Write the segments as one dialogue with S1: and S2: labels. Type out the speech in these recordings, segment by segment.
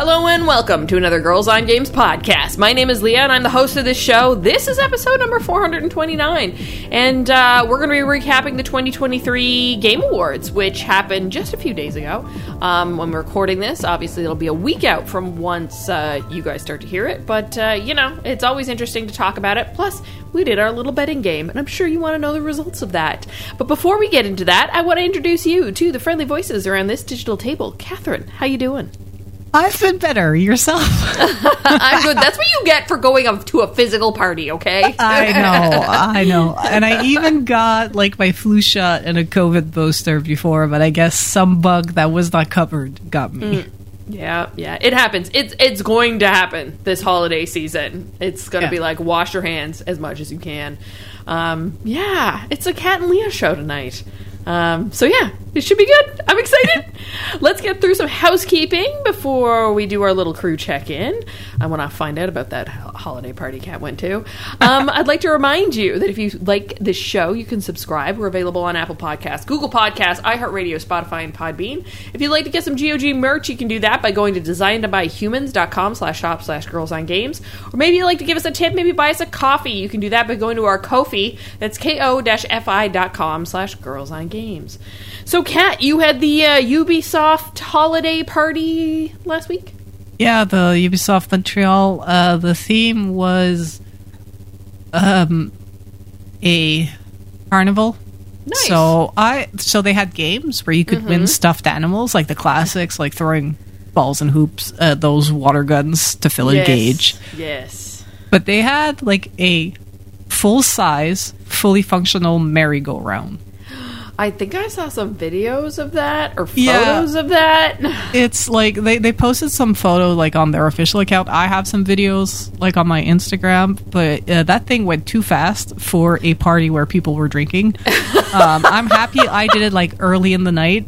S1: Hello and welcome to another Girls on Games podcast. My name is Leah and I'm the host of this show. This is episode number 429, and uh, we're going to be recapping the 2023 Game Awards, which happened just a few days ago. Um, when we're recording this, obviously it'll be a week out from once uh, you guys start to hear it, but uh, you know, it's always interesting to talk about it. Plus, we did our little betting game, and I'm sure you want to know the results of that. But before we get into that, I want to introduce you to the friendly voices around this digital table. Catherine, how you doing?
S2: I've been better. Yourself?
S1: I'm good. That's what you get for going to a physical party, okay?
S2: I know. I know. And I even got like my flu shot and a COVID booster before, but I guess some bug that was not covered got me.
S1: Mm. Yeah, yeah, it happens. It's it's going to happen this holiday season. It's going to
S2: Yeah.
S1: be like wash your hands as much as you can. Um, yeah, it's a Cat and Leah show tonight. Um, so yeah, it should be good. I'm excited. Let's get through some housekeeping before we do our little crew check in. I want to find out about that holiday party Cat went to. Um, I'd like to remind you that if you like this show, you can subscribe. We're available on Apple Podcasts, Google Podcasts, iHeartRadio, Spotify, and Podbean. If you'd like to get some GOG merch, you can do that by going to designedbyhumans.com slash shop slash girls on games. Or maybe you'd like to give us a tip, maybe buy us a coffee. You can do that by going to our Kofi. That's ko-fi.com slash girls on games. So, Kat, you had the uh, Ubisoft holiday party last week?
S2: Yeah, the Ubisoft Montreal. Uh, the theme was um a carnival.
S1: Nice.
S2: So I so they had games where you could win stuffed animals, like the classics, like throwing balls and hoops, uh, those water guns to fill a gauge.
S1: Yes.
S2: But they had like a full size, fully functional merry-go-round.
S1: I think I saw some videos of that or
S2: Yeah.
S1: photos of that.
S2: It's like they, they posted some photo like on their official account. I have some videos like on my Instagram, but uh, that thing went too fast for a party where people were drinking. um, I'm happy I did it like early in the night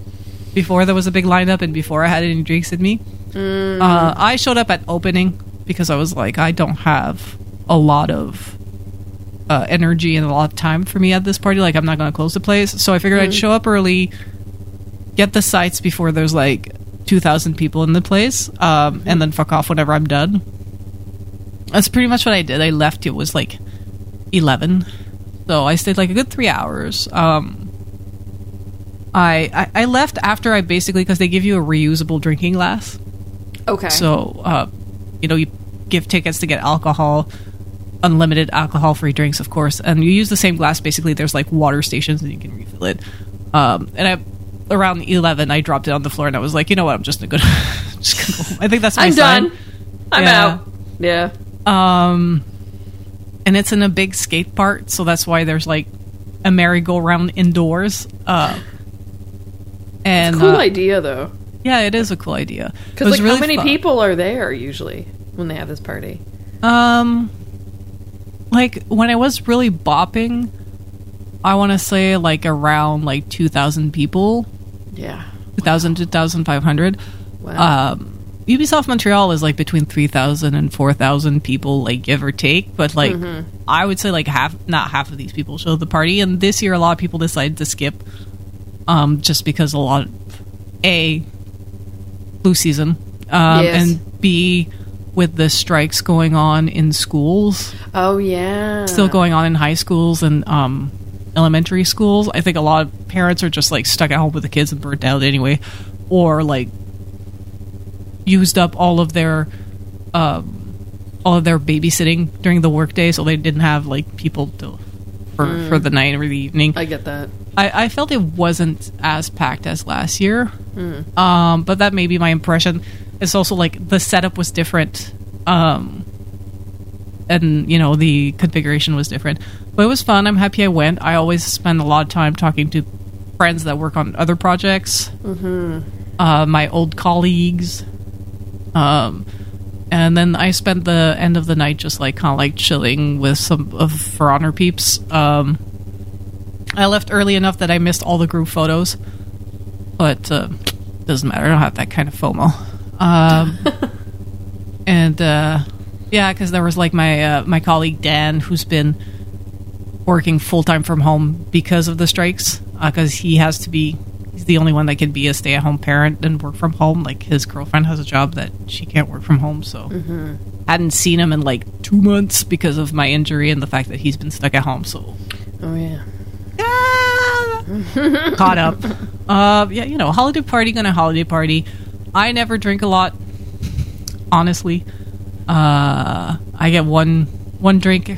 S2: before there was a big lineup and before I had any drinks in me. Uh, I showed up at opening because I was like, I don't have a lot of uh, energy and a lot of time for me at this party. Like, I'm not going to close the place. So I figured I'd show up early, get the sites before there's like 2,000 people in the place, um, and then fuck off whenever I'm done. That's pretty much what I did. I left, it was like 11. So I stayed like a good three hours. Um, I, I, I left after I basically, because they give you a reusable drinking glass.
S1: Okay.
S2: So, uh, you know, you give tickets to get alcohol, unlimited alcohol free drinks, of course, and you use the same glass. Basically, there's like water stations and you can refill it. Um, and I, around 11, I dropped it on the floor and I was like, you know what, I'm just gonna go. just gonna go. I think that's my
S1: I'm
S2: sign.
S1: done. I'm
S2: Yeah.
S1: out. Yeah.
S2: Um, and it's in a big skate park, so that's why there's like a merry-go-round indoors. Uh, and
S1: Cool
S2: uh,
S1: idea, though.
S2: yeah, it is a cool idea.
S1: Because, like,
S2: really
S1: how many
S2: fun.
S1: people are there usually when they have this party?
S2: Um, like when I was really bopping, I want to say like around like two thousand people,
S1: Yeah.
S2: 2,000, 2,500.
S1: Wow.
S2: Um, Ubisoft Montreal is like between 3,000 and 4,000 people, like give or take. But like, I would say like half, not half of these people show the party. And this year, a lot of people decided to skip, um, just because a lot, of, a flu season, um,
S1: Yes.
S2: and b with the strikes going on in schools,
S1: oh, yeah.
S2: still going on in high schools and um, elementary schools. I think a lot of parents are just like stuck at home with the kids and burnt out anyway, or like used up all of their um, all of their babysitting during the workday, so they didn't have like people to for for the night or the evening.
S1: I get that.
S2: I, I felt it wasn't as packed as last year, um, but that may be my impression. It's also like the setup was different, um, and you know the configuration was different. But it was fun. I'm happy I went. I always spend a lot of time talking to friends that work on other projects, mm-hmm. uh, my old colleagues, Um, and then I spent the end of the night just like kind of like chilling with some of For Honor peeps. Um, I left early enough that I missed all the group photos, but uh, doesn't matter. I don't have that kind of FOMO. Um, and uh, yeah, because there was like my uh, my colleague Dan, who's been working full time from home because of the strikes, because he has to be. He's the only one that can be a stay at home parent and work from home. Like his girlfriend has a job that she can't work from home, so hadn't seen him in like two months because of my injury and the fact that he's been stuck at home. So
S1: Oh yeah.
S2: caught up. Uh, yeah, you know, holiday party gonna holiday party. I never drink a lot, honestly. Uh, I get one one drink.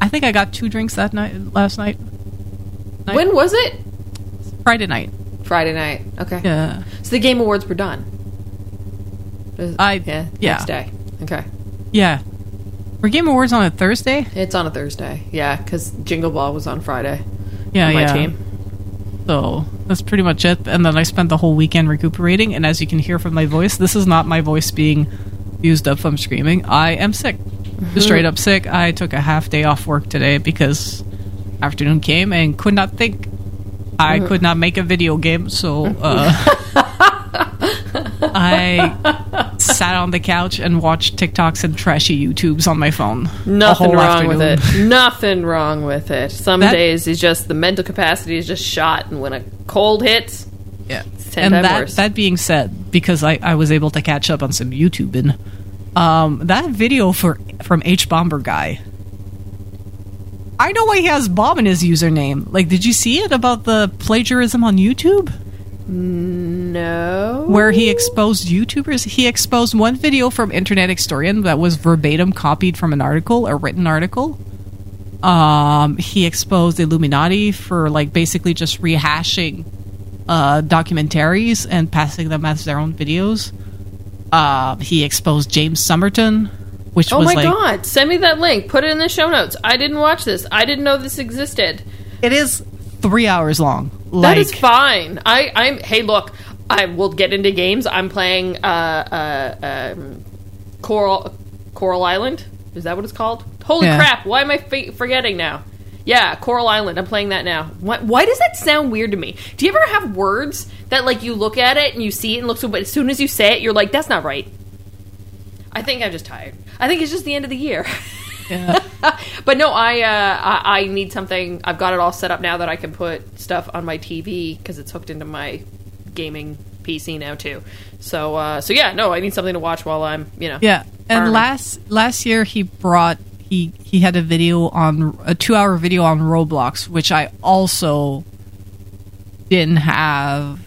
S2: I think I got two drinks that night last night, Night-
S1: When was it?
S2: Friday night.
S1: Friday night. Okay.
S2: Yeah,
S1: So the Game Awards were done.
S2: I-
S1: yeah
S2: yeah.
S1: next day. Okay.
S2: yeah. Were Game Awards on a Thursday?
S1: It's on a Thursday. Yeah, because Jingle Ball was on Friday.
S2: Yeah,
S1: for my
S2: yeah.
S1: team.
S2: So that's pretty much it. And then I spent the whole weekend recuperating. And as you can hear from my voice, this is not my voice being used up from screaming. I am sick, Just straight up sick. I took a half day off work today because afternoon came and could not think. I could not make a video game, so uh, I sat on the couch and watched TikToks and trashy YouTubes on my phone.
S1: Nothing wrong with it. Nothing wrong with it. Some
S2: That-
S1: days is just the mental capacity is just shot, and when a cold hits,
S2: Yeah.
S1: ten
S2: and that
S1: worse.
S2: that being said, because I, I was able to catch up on some YouTubing, um, that video for from H Bomber guy. I know why he has Bob in his username. Like, did you see it about the plagiarism on YouTube?
S1: No.
S2: Where he exposed YouTubers? He exposed one video from Internet Historian that was verbatim copied from an article, a written article. Um, he exposed Illuminaughtii for like basically just rehashing uh, documentaries and passing them as their own videos. Uh, he exposed James Somerton, which
S1: Oh my
S2: like
S1: god! Send me that link. Put it in the show notes. I didn't watch this. I didn't know this existed.
S2: it is three hours long.
S1: That
S2: Like
S1: is fine. I, I'm. Hey, look. I will get into games. I'm playing uh, uh, um, Coral Coral Island. Is that what it's called? Holy
S2: Yeah.
S1: crap! Why am I f- forgetting now? Yeah, Coral Island. I'm playing that now. Why, why does that sound weird to me? Do you ever have words that like you look at it and you see it and look so, but as soon as you say it, you're like, that's not right. I think I'm just tired. I think it's just the end of the year.
S2: yeah.
S1: but no, I, uh, I I need something. I've got it all set up now that I can put stuff on my TV because it's hooked into my gaming PC now too. So uh, so yeah, no, I need something to watch while I'm you know
S2: Yeah, and
S1: farming.
S2: last last year he brought he he had a video on a two hour video on Roblox, which I also didn't have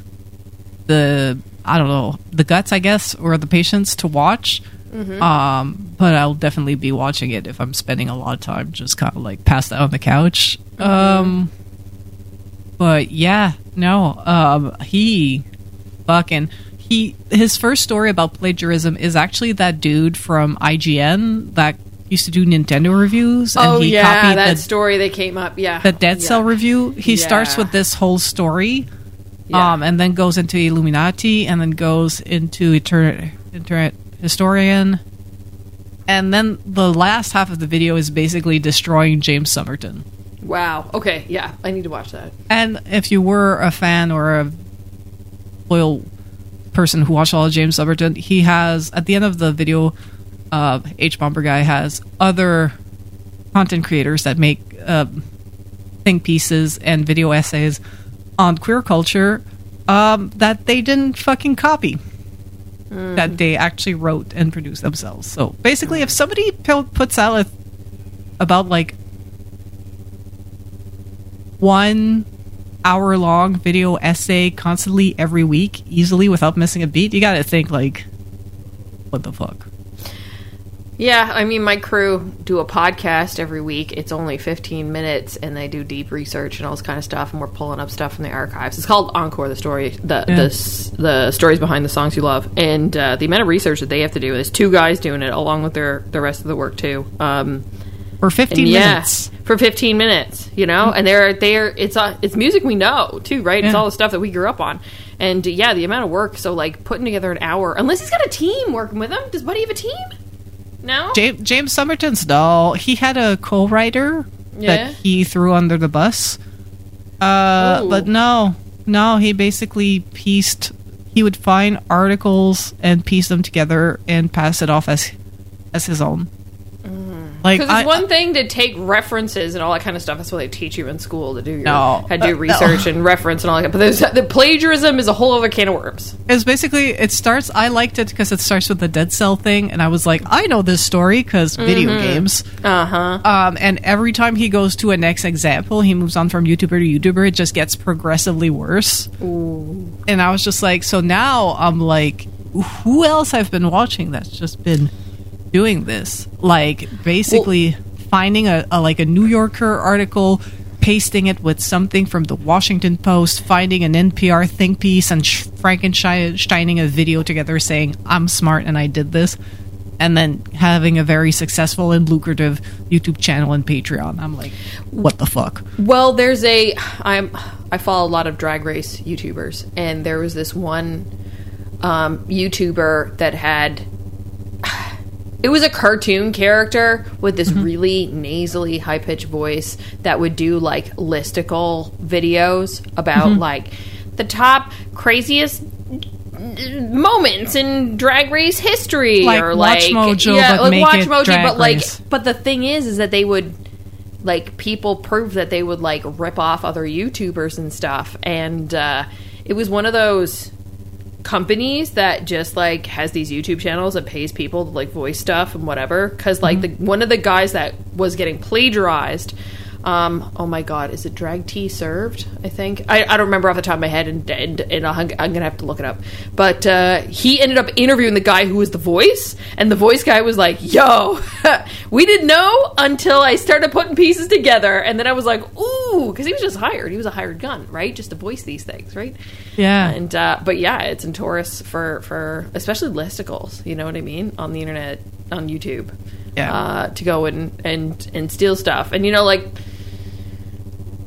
S2: the I don't know the guts, I guess, or the patience to watch. Um, but I'll definitely be watching it if I'm spending a lot of time just kind of like passed out on the couch. Um, but yeah, no, um, he fucking he his first story about plagiarism is actually that dude from IGN that used to do Nintendo reviews and
S1: Oh
S2: he
S1: yeah,
S2: copied
S1: that
S2: the,
S1: story that came up. Yeah,
S2: the Dead
S1: yeah.
S2: Cell review. He starts with this whole story,
S1: Yeah.
S2: um, and then goes into Illuminaughtii, and then goes into Etern- Internet Historian, and then the last half of the video is basically destroying James Somerton.
S1: Wow. Okay. Yeah, I need to watch that.
S2: And if you were a fan or a loyal person who watched all of James Somerton, he has at the end of the video, uh, H Bomber guy has other content creators that make uh, think pieces and video essays on queer culture um, that they didn't fucking copy. Mm. That they actually wrote and produced themselves. So basically, if somebody p- puts out a, about like one hour long video essay constantly every week, easily without missing a beat, you gotta think like, what the fuck?
S1: Yeah, I mean, my crew do a podcast every week. It's only 15 minutes, and they do deep research and all this kind of stuff. And we're pulling up stuff from the archives. It's called Encore: The Story, the
S2: Yeah.
S1: the, the stories behind the songs you love. And uh, the amount of research that they have to do is two guys doing it, along with their the rest of the work too. Um,
S2: For 15
S1: and yeah,
S2: minutes.
S1: for 15 minutes, you know, and they're they're it's uh, it's music we know too, right? It's all the stuff that we grew up on, And yeah, the amount of work. So like putting together an hour, unless he's got a team working with him. Does Buddy have a team? No.
S2: James, James Somerton's no. He had a co-writer
S1: Yeah.
S2: that he threw under the bus. Uh, but no, no. He basically pieced. He would find articles and piece them together and pass it off as as his own. Like
S1: Because
S2: I,
S1: it's one thing to take references and all that kind of stuff. That's what they teach you in school to do your
S2: No.
S1: how to do
S2: Uh,
S1: research
S2: no.
S1: and reference and all that. But there's, the plagiarism is a whole other can of worms.
S2: It's basically it starts. I liked it because it starts with the dead cell thing, and I was like, I know this story because video games.
S1: Uh huh.
S2: Um, and every time he goes to a next example, he moves on from YouTuber to YouTuber. It just gets progressively worse. And I was just like, so now I'm like, who else I've been watching that's just been doing this? Like basically finding a, a like a New Yorker article. Pasting it with something from the Washington Post, finding an NPR think piece, and Frankensteining a video together saying, I'm smart and I did this and then having a very successful and lucrative YouTube channel and Patreon. I'm like, what the fuck?
S1: Well, there's a I'm I follow a lot of drag race YouTubers, and there was this one um, YouTuber that had it was a cartoon character with this really nasally high pitched voice that would do like listicle videos about like the top craziest moments in drag race history
S2: Like
S1: or
S2: Watch
S1: like
S2: Mojo,
S1: yeah,
S2: but
S1: like Watch Mojo, but like
S2: Race.
S1: but the thing is is that they would like people proved that they would like rip off other YouTubers and stuff and uh it was one of those companies that just like has these YouTube channels that pays people to like voice stuff and whatever cuz like mm-hmm. the one of the guys that was getting plagiarized um oh my god is it drag tea served i think i, I don't remember off the top of my head and, and, and i'm I'm gonna have to look it up but uh he ended up interviewing the guy who was the voice and the voice guy was like yo we didn't know until i started putting pieces together and then i was like ooh because he was just hired he was a hired gun right just to voice these things right
S2: Yeah.
S1: and uh, but yeah, it's notorious for for especially listicles. You know what I mean on the internet on YouTube.
S2: Yeah.
S1: Uh, to go and and and steal stuff, and you know like.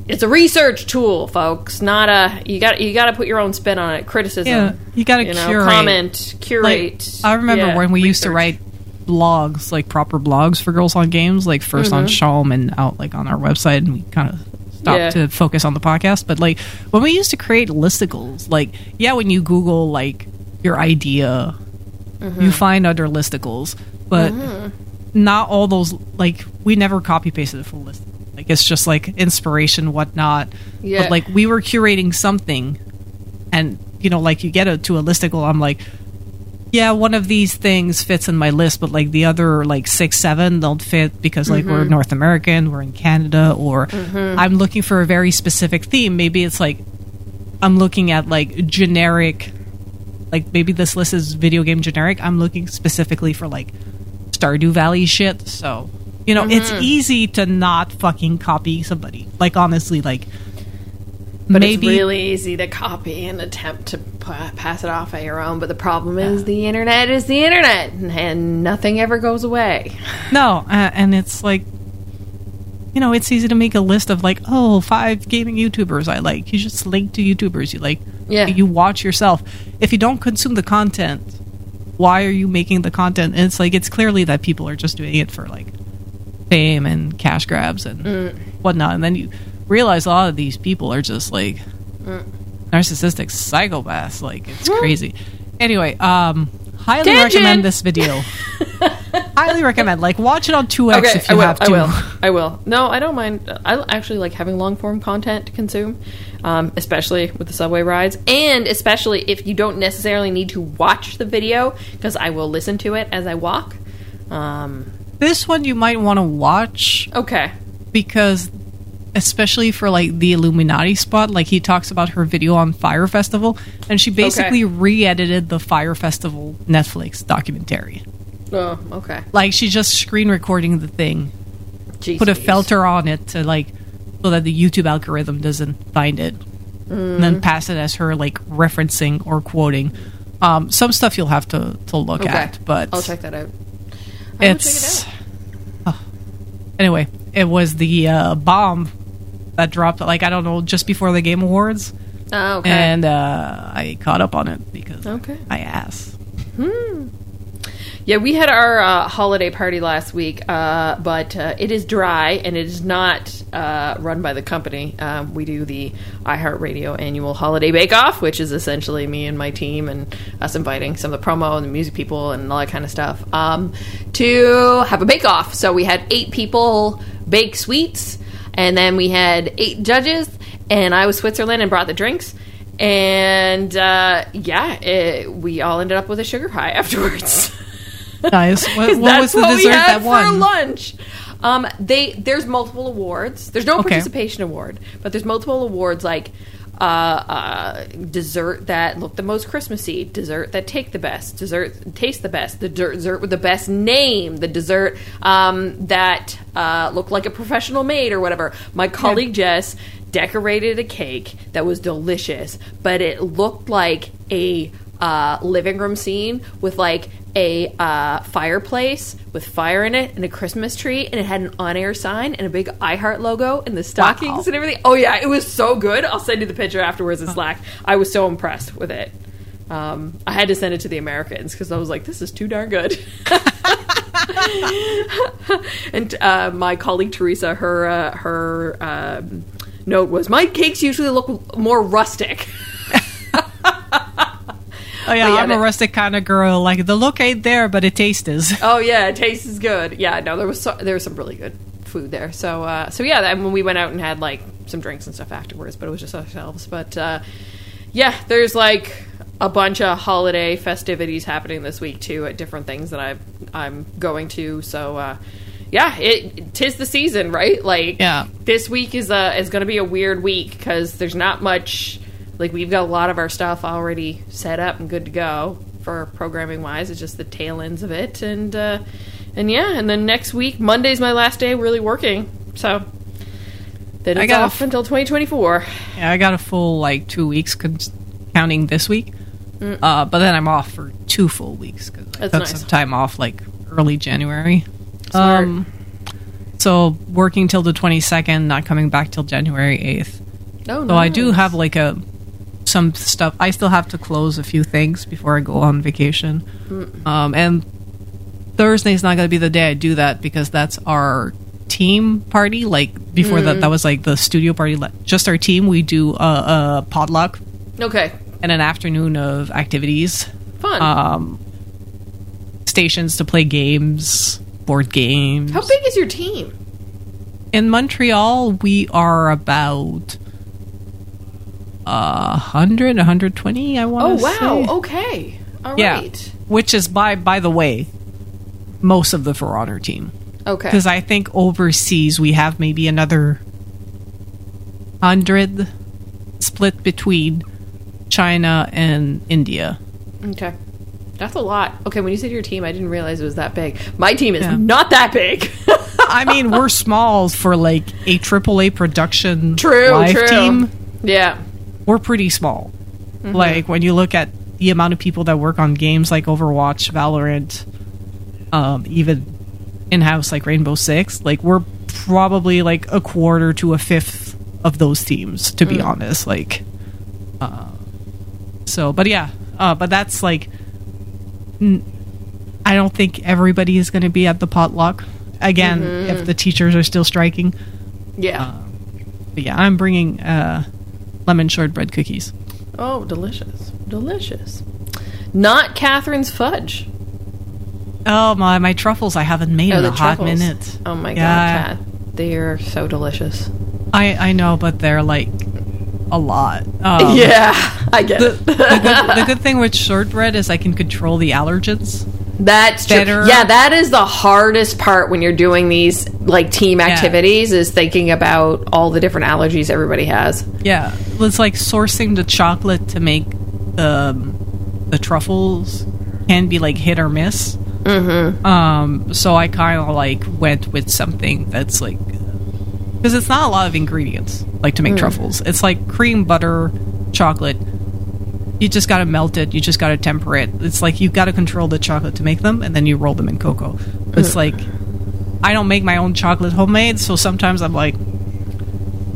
S1: It's a research tool, folks. Not a you got you got to put your own spin on it. Criticism,
S2: Yeah, you gotta
S1: know,
S2: curate.
S1: comment,
S2: Like,
S1: curate.
S2: I remember
S1: Yeah,
S2: when we used to write blogs, like proper blogs for Girls on Games, like 1st on mm-hmm. Shalom and out like on our website, and we kind of stopped
S1: Yeah.
S2: to focus on the podcast. But like when we used to create listicles, like yeah, when you Google like your idea, you mm-hmm. find other listicles, but mm-hmm. not all those. Like we never copy pasted a full list. Like it's just like inspiration, whatnot.
S1: Yeah.
S2: But like we were curating something, and you know, like you get a, to a listicle, I'm like, yeah, one of these things fits in my list, but like the other like six, seven don't fit because like we're mm-hmm. North American, we're in Canada, or mm-hmm. I'm looking for a very specific theme. Maybe it's like I'm looking at like generic, like maybe this list is video game generic. I'm looking specifically for like Stardew Valley shit. So you know, it's easy to not fucking copy somebody. Like honestly, like
S1: But
S2: maybe
S1: it's really easy to copy and attempt to pa- pass it off at your own. But the problem is the internet is the internet, and nothing ever goes away.
S2: No, uh, and it's like, you know, it's easy to make a list of like, oh, five gaming YouTubers I like. You just link to YouTubers you like.
S1: Yeah.
S2: You watch yourself. If you don't consume the content, why are you making the content? And it's like, it's clearly that people are just doing it for like fame and cash grabs and
S1: Mm.
S2: whatnot. And then you realize a lot of these people are just like
S1: Mm.
S2: narcissistic psychopaths. Like, it's crazy. Anyway, um, highly
S1: Tangent!
S2: recommend this video. highly recommend. Like, watch it on 2x
S1: Okay,
S2: if you
S1: I will.
S2: have to.
S1: I will. I will. No, I don't mind. I actually like having long form content to consume, um, especially with the subway rides, and especially if you don't necessarily need to watch the video because I will listen to it as I walk. Um,
S2: This one you might want to watch
S1: okay.
S2: because, especially for like the Illuminaughtii spot, like he talks about her video on Fire Festival, and she basically re edited the Fire Festival Netflix documentary.
S1: Oh, okay.
S2: Like, she's just screen recording the thing,
S1: Jeez
S2: put a
S1: Louise.
S2: filter on it to like, so that the YouTube algorithm doesn't find it, and then pass it as her like referencing or quoting. Um, some stuff you'll have to, to look
S1: Okay,
S2: at, but
S1: I'll check that out. I
S2: it's
S1: it out.
S2: Oh. anyway it was the uh, bomb that dropped like i don't know just before the game awards
S1: Oh, okay.
S2: and uh, I caught up on it because
S1: Okay.
S2: I asked.
S1: Yeah, we had our uh, holiday party last week, uh, but uh, it is dry and it is not uh, run by the company. Um, we do the iHeartRadio annual holiday bake off, which is essentially me and my team and us inviting some of the promo and the music people and all that kind of stuff um, to have a bake off. So we had eight people bake sweets, and then we had eight judges, and I was Switzerland and brought the drinks. And uh, yeah, it, we all ended up with a sugar high afterwards.
S2: Nice. What, what was the
S1: what
S2: dessert that
S1: for
S2: won?
S1: lunch. Um, they there's multiple awards. There's no
S2: Okay.
S1: participation award, but there's multiple awards like uh, uh, dessert that look the most Christmassy, dessert that take the best, dessert taste the best, the dessert with the best name, the dessert um, that uh, looked like a professional made or whatever. My colleague Jess decorated a cake that was delicious, but it looked like a uh, living room scene with like a uh, fireplace with fire in it and a Christmas tree, and it had an on-air sign and a big iHeart logo and the stockings
S2: Wow.
S1: and everything. Oh yeah, it was so good. I'll send you the picture afterwards in Slack. I was so impressed with it. Um, I had to send it to the Americans because I was like, "This is too darn good." and uh, my colleague Teresa, her uh, her um, note was, "My cakes usually look more rustic."
S2: Oh yeah,
S1: yeah,
S2: I'm a rustic kind of girl. Like the look ain't there, but it taste is.
S1: Oh yeah, it tastes good. Yeah, no, there was so, there was some really good food there. So uh, so yeah, and when we went out and had like some drinks and stuff afterwards, but it was just ourselves. But uh, yeah, there's like a bunch of holiday festivities happening this week too at different things that I I'm going to. So uh, yeah, it tis the season, right? Like
S2: Yeah.
S1: this week is uh is going to be a weird week because there's not much. Like we've got a lot of our stuff already set up and good to go for programming wise. It's just the tail ends of it, and uh, and yeah, and then next week Monday's my last day really working, so then
S2: I
S1: it's
S2: got
S1: off
S2: f-
S1: until 2024.
S2: Yeah, I got a full like two weeks con- counting this week, uh, but then I'm off for two full weeks because I
S1: That's
S2: took
S1: nice.
S2: some time off like early January.
S1: Smart.
S2: Um, so working till the 22nd, not coming back till January 8th.
S1: Oh, no!
S2: So I do have like a some stuff. I still have to close a few things before I go on vacation.
S1: Mm.
S2: Um, and Thursday's not going to be the day I do that because that's our team party. Like before that,
S1: Mm.
S2: that was like the studio party. Like, Just our team. We do a, a potluck
S1: okay.
S2: and an afternoon of activities,
S1: Fun.
S2: um, stations to play games, board games.
S1: How big is your team?
S2: In Montreal, we are about a hundred, a hundred twenty. I want to Oh,
S1: wow.
S2: say.
S1: Okay. All right.
S2: yeah, which is by by the way, most of the For Honor team.
S1: Okay.
S2: Because I think overseas we have maybe another hundred split between China and India.
S1: Okay. That's a lot. Okay, when you said your team, I didn't realize it was that big. My team is
S2: Yeah.
S1: not that big.
S2: I mean, we're small for like a AAA production
S1: true,
S2: live
S1: true.
S2: team.
S1: Yeah.
S2: We're pretty small.
S1: Mm-hmm.
S2: Like when you look at the amount of people that work on games like Overwatch, Valorant, um, even in house like Rainbow Six, like we're probably like a quarter to a fifth of those teams, to
S1: Mm.
S2: be honest. Like, uh, so, but yeah, uh, but that's like, n- I don't think everybody is going to be at the potluck again
S1: Mm-hmm.
S2: if the teachers are still striking.
S1: Yeah.
S2: But yeah, I'm bringing uh, lemon shortbread cookies.
S1: oh, delicious. Delicious. Not Catherine's fudge.
S2: Oh my, my truffles! I haven't made
S1: Oh,
S2: in a hot
S1: truffles.
S2: minute.
S1: Oh my
S2: Yeah.
S1: god, Kat. They're so delicious.
S2: I I know, but they're like a lot. Um,
S1: yeah, I get
S2: The,
S1: it.
S2: the, good, the good thing with shortbread is I can control the allergens.
S1: That's true.
S2: better.
S1: Yeah, that is the hardest part when you're doing these like team activities is thinking about all the different allergies everybody has.
S2: Yeah, it's like sourcing the chocolate to make the the truffles can be like hit or miss. Mm-hmm. Um, so I kind of like went with something that's like because it's not a lot of ingredients like to make truffles. It's like cream, butter, chocolate. You just got to melt it. You just got to temper it. It's like you got to control the chocolate to make them, and then you roll them in cocoa. It's like I don't make my own chocolate homemade, so sometimes I'm like,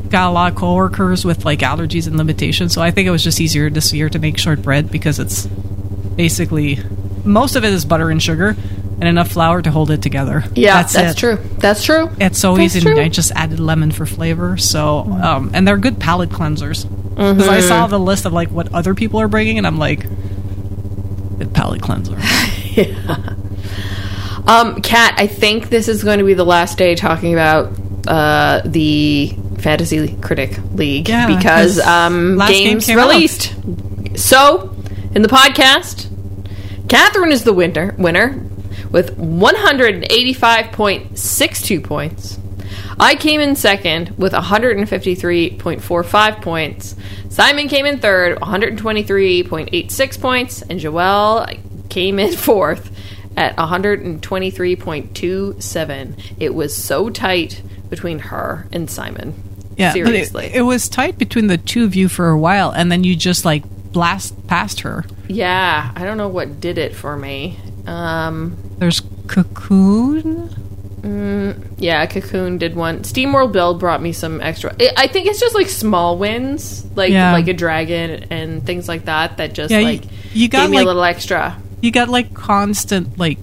S2: got a lot of coworkers with like allergies and limitations, so I think it was just easier this year to make shortbread because it's basically most of it is butter and sugar and enough flour to hold it together.
S1: Yeah, that's,
S2: it.
S1: true. That's true.
S2: It's so
S1: That's
S2: easy.
S1: true.
S2: And I just added lemon for flavor. So, um, and they're good palate cleansers. Because
S1: Mm-hmm.
S2: I saw the list of like what other people are bringing, and I'm like, good palate cleanser. yeah.
S1: Um, Kat, I think this is going to be the last day talking about uh, the Fantasy Critic League
S2: Yeah,
S1: because
S2: 'cause
S1: um,
S2: last game
S1: games
S2: out.
S1: released. So, in the podcast, Catherine is the winner winner with 185.62 points. I came in second with 153.45 points. Simon came in third, 123.86 points, and Joelle came in fourth at 123.27. It was so tight between her and Simon.
S2: Yeah, but it-
S1: seriously.
S2: it, was tight between the two of you for a while, and then you just like blast past her.
S1: yeah, I don't know what did it for me. Um,
S2: There's Cocoon.
S1: Yeah, Cocoon did one. SteamWorld Build brought me some extra. I I think it's just like small wins, like
S2: Yeah.
S1: like a dragon and things like that. That just
S2: Yeah, you-
S1: like
S2: you got,
S1: gave me
S2: like-
S1: a little extra.
S2: You got like constant like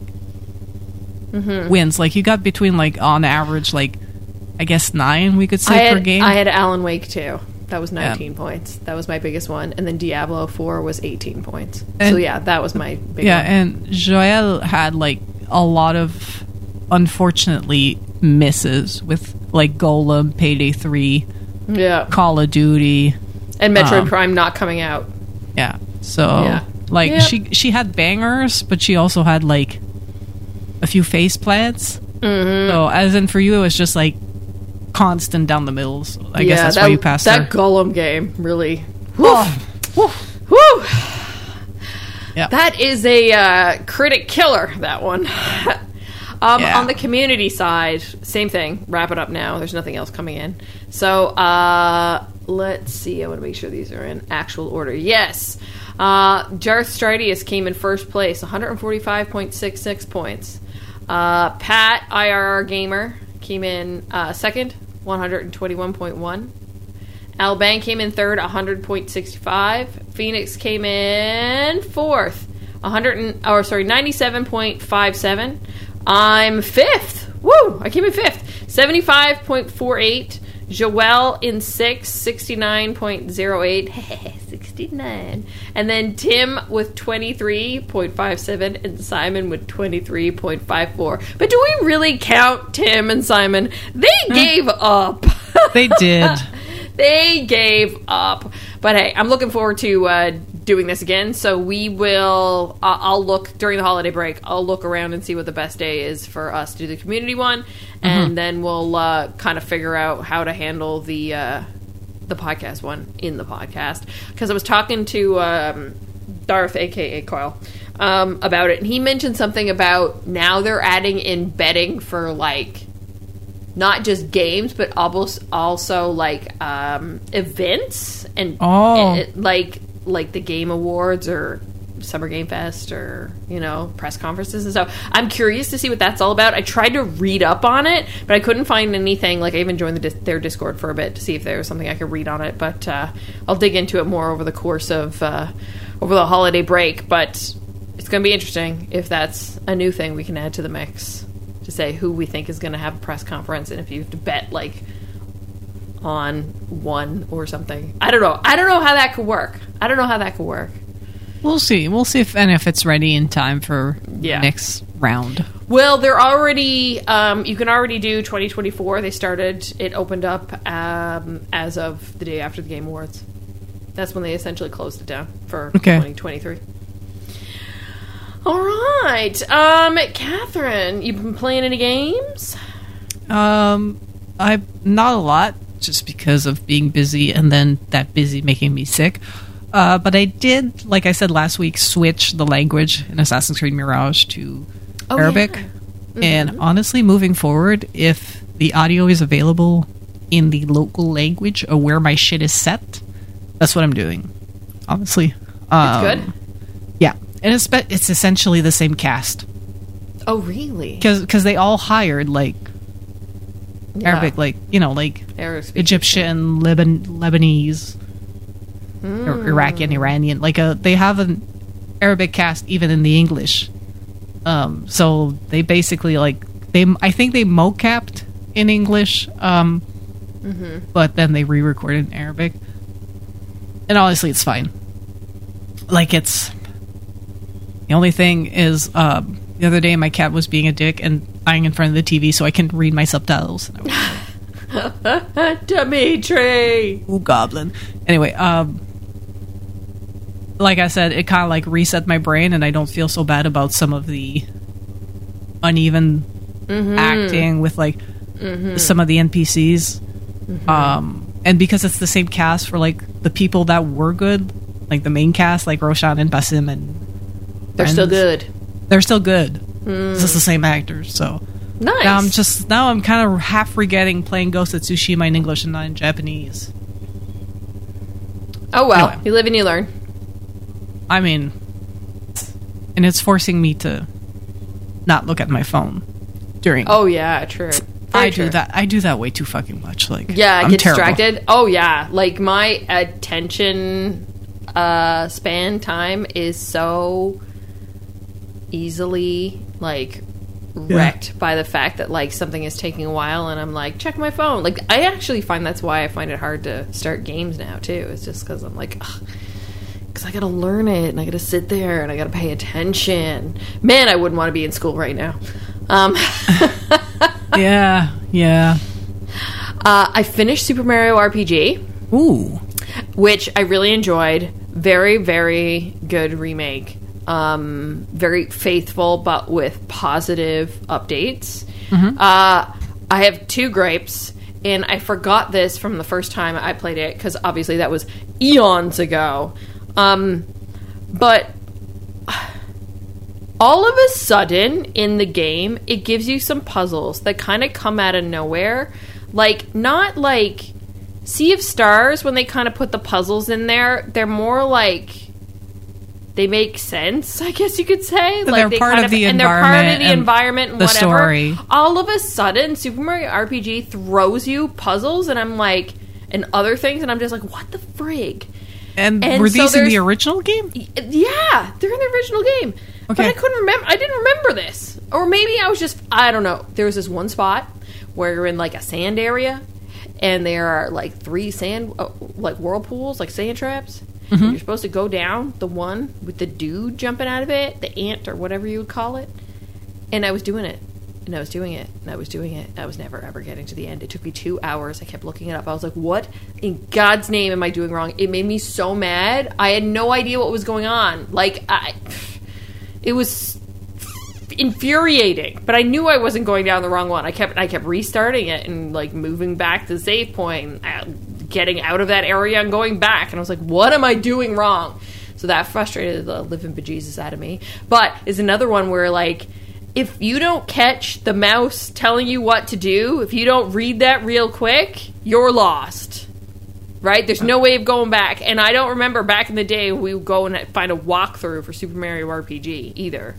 S1: Mm-hmm.
S2: wins. Like you got between like on average like I guess nine we could say per game.
S1: I had Alan Wake 2. That was 19 points. That was my biggest one, and then Diablo 4 was 18 points. so yeah, that was my big
S2: Yeah,
S1: one.
S2: and Joelle had like a lot of unfortunately misses with like Golem, Payday 3,
S1: yeah,
S2: Call of Duty.
S1: and Metroid
S2: um,
S1: Prime not coming out.
S2: Yeah. So
S1: Yeah.
S2: like
S1: Yeah.
S2: she she had bangers, but she also had like a few face plants. Mm-hmm. So as in for you it was just like constant down the middle. So I guess that's
S1: that,
S2: why you passed
S1: that
S2: her.
S1: Golem game really.
S2: Oh,
S1: Woo!
S2: Yeah.
S1: That is a uh, critic killer, that one. um,
S2: Yeah.
S1: On the community side, same thing. Wrap it up now. There's nothing else coming in. So uh, let's see. I want to make sure these are in actual order. Yes. Uh, Darth Stridius came in first place, 145.66 points. Uh, Pat, IRR Gamer, came in uh, second, 121.1. Alban came in third, 100.65. Phoenix came in fourth, 100 and, or sorry, 97.57. I'm fifth. Woo! I came in fifth, 75.48. Joelle in sixth, 69.08. 69. And then Tim with 23.57 and Simon with 23.54. But do we really count Tim and Simon? They gave up.
S2: they did.
S1: they gave up. But hey, I'm looking forward to uh, doing this again. So we will. Uh, I'll look during the holiday break. I'll look around and see what the best day is for us to do the community one, and then we'll uh, kind of figure out how to handle the uh, the podcast one in the podcast. Because I was talking to um, Darth, aka Coil, um, about it, and he mentioned something about now they're adding in betting for like not just games, but almost also like um, events and
S2: Oh.
S1: and, like like the Game Awards or Summer Game Fest or you know press conferences and stuff. I'm curious to see what that's all about. I tried to read up on it, but I couldn't find anything. Like I even joined the, their Discord for a bit to see if there was something I could read on it. But uh, I'll dig into it more over the course of uh, over the holiday break. But it's going to be interesting if that's a new thing we can add to the mix to say who we think is going to have a press conference and if you have to bet like on one or something. I don't know. I don't know how that could work. I don't know how that could work.
S2: We'll see. We'll see if and if it's ready in time for
S1: Yeah.
S2: next round.
S1: Well, they're already. Um, you can already do 2024. They started. It opened up um, as of the day after the Game Awards. That's when they essentially closed it down for
S2: Okay.
S1: 2023. All right, um, Catherine, you've been playing any games?
S2: Um, I not a lot, just because of being busy, and then that busy making me sick. Uh, but I did, like I said last week, switch the language in Assassin's Creed Mirage to
S1: Oh,
S2: Arabic.
S1: yeah.
S2: And honestly, moving forward, if the audio is available in the local language of where my shit is set, that's what I'm doing. Honestly, um,
S1: good.
S2: Yeah, and it's it's essentially the same cast
S1: Oh, really?
S2: because they all hired like
S1: Yeah.
S2: Arabic, like you know, like
S1: speaking.
S2: Egyptian, Leban, Lebanese,
S1: Hmm.
S2: or Iraqi and Iranian. Like a, they have an Arabic cast even in the English. Um, so they basically like they. I think they mocapped in English, um,
S1: Mm-hmm.
S2: but then they re-recorded in Arabic. And honestly, it's fine. Like it's the only thing is um, the other day my cat was being a dick and eyeing in front of the TV so I can read my subtitles. And
S1: Dimitri.
S2: Ooh, goblin. Anyway, um, like I said, it kind of like reset my brain, and I don't feel so bad about some of the uneven acting with like some of the NPCs. Um, and because it's the same cast for like the people that were good, like the main cast, like Roshan and Basim, and
S1: They're still good.
S2: they're still good. It's just the same actors, so.
S1: Nice.
S2: Now I'm just now I'm kind of half forgetting playing Ghost of Tsushima in English and not in Japanese.
S1: oh well,
S2: Anyway.
S1: you live and you learn.
S2: I mean, and it's forcing me to not look at my phone during.
S1: Oh yeah, true.
S2: I
S1: Very
S2: do that. I do that way too fucking much. Like,
S1: Yeah, I
S2: I'm
S1: get
S2: terrible.
S1: distracted. Oh yeah, like my attention uh span time is so easily like wrecked by the fact that like something is taking a while and I'm like check my phone. Like I actually find that's why I find it hard to start games now too. It's just cuz I'm like cuz I got to learn it and I got to sit there and I got to pay attention. Man, I wouldn't want to be in school right now. Um
S2: Yeah, yeah.
S1: uh, I finished Super Mario RPG.
S2: Ooh,
S1: which I really enjoyed. Very, very good remake. Um, very faithful, but with positive updates. Uh, I have two gripes, and I forgot this from the first time I played it because obviously that was eons ago. Um, but all of a sudden in the game, it gives you some puzzles that kind of come out of nowhere. Like, not like Sea of Stars, when they kind of put the puzzles in there, they're more like they make sense, I guess you could say. Like
S2: they're
S1: they
S2: part
S1: kind
S2: of the
S1: and they're part of the environment and
S2: the
S1: whatever.
S2: story.
S1: All of a sudden, Super Mario RPG throws you puzzles, and I'm like, and other things, and I'm just like, what the frig?
S2: and,
S1: And
S2: were
S1: so
S2: these in the original game?
S1: Yeah, they're in the original game. But
S2: Okay.
S1: I couldn't remember. I didn't remember this, or maybe I was just. I don't know. There was this one spot where you're in like a sand area, and there are like three sand, uh, like whirlpools, like sand traps. And You're supposed to go down the one with the dude jumping out of it, the ant or whatever you would call it. And I was doing it. And I was doing it. And I was doing it. I was never ever getting to the end. It took me two hours. I kept looking it up. I was like, what in God's name am I doing wrong? It made me so mad. I had no idea what was going on. Like, I. It was infuriating, but I knew I wasn't going down the wrong one. I kept I kept restarting it and like moving back to the save point, uh, getting out of that area and going back, and I was like, "What am I doing wrong?" So that frustrated the living bejesus out of me. But is another one where like. If you don't catch the mouse telling you what to do, if you don't read that real quick, you're lost right? There's no way of going back. And I don't remember back in the day we would go and find a walkthrough for Super Mario RPG either.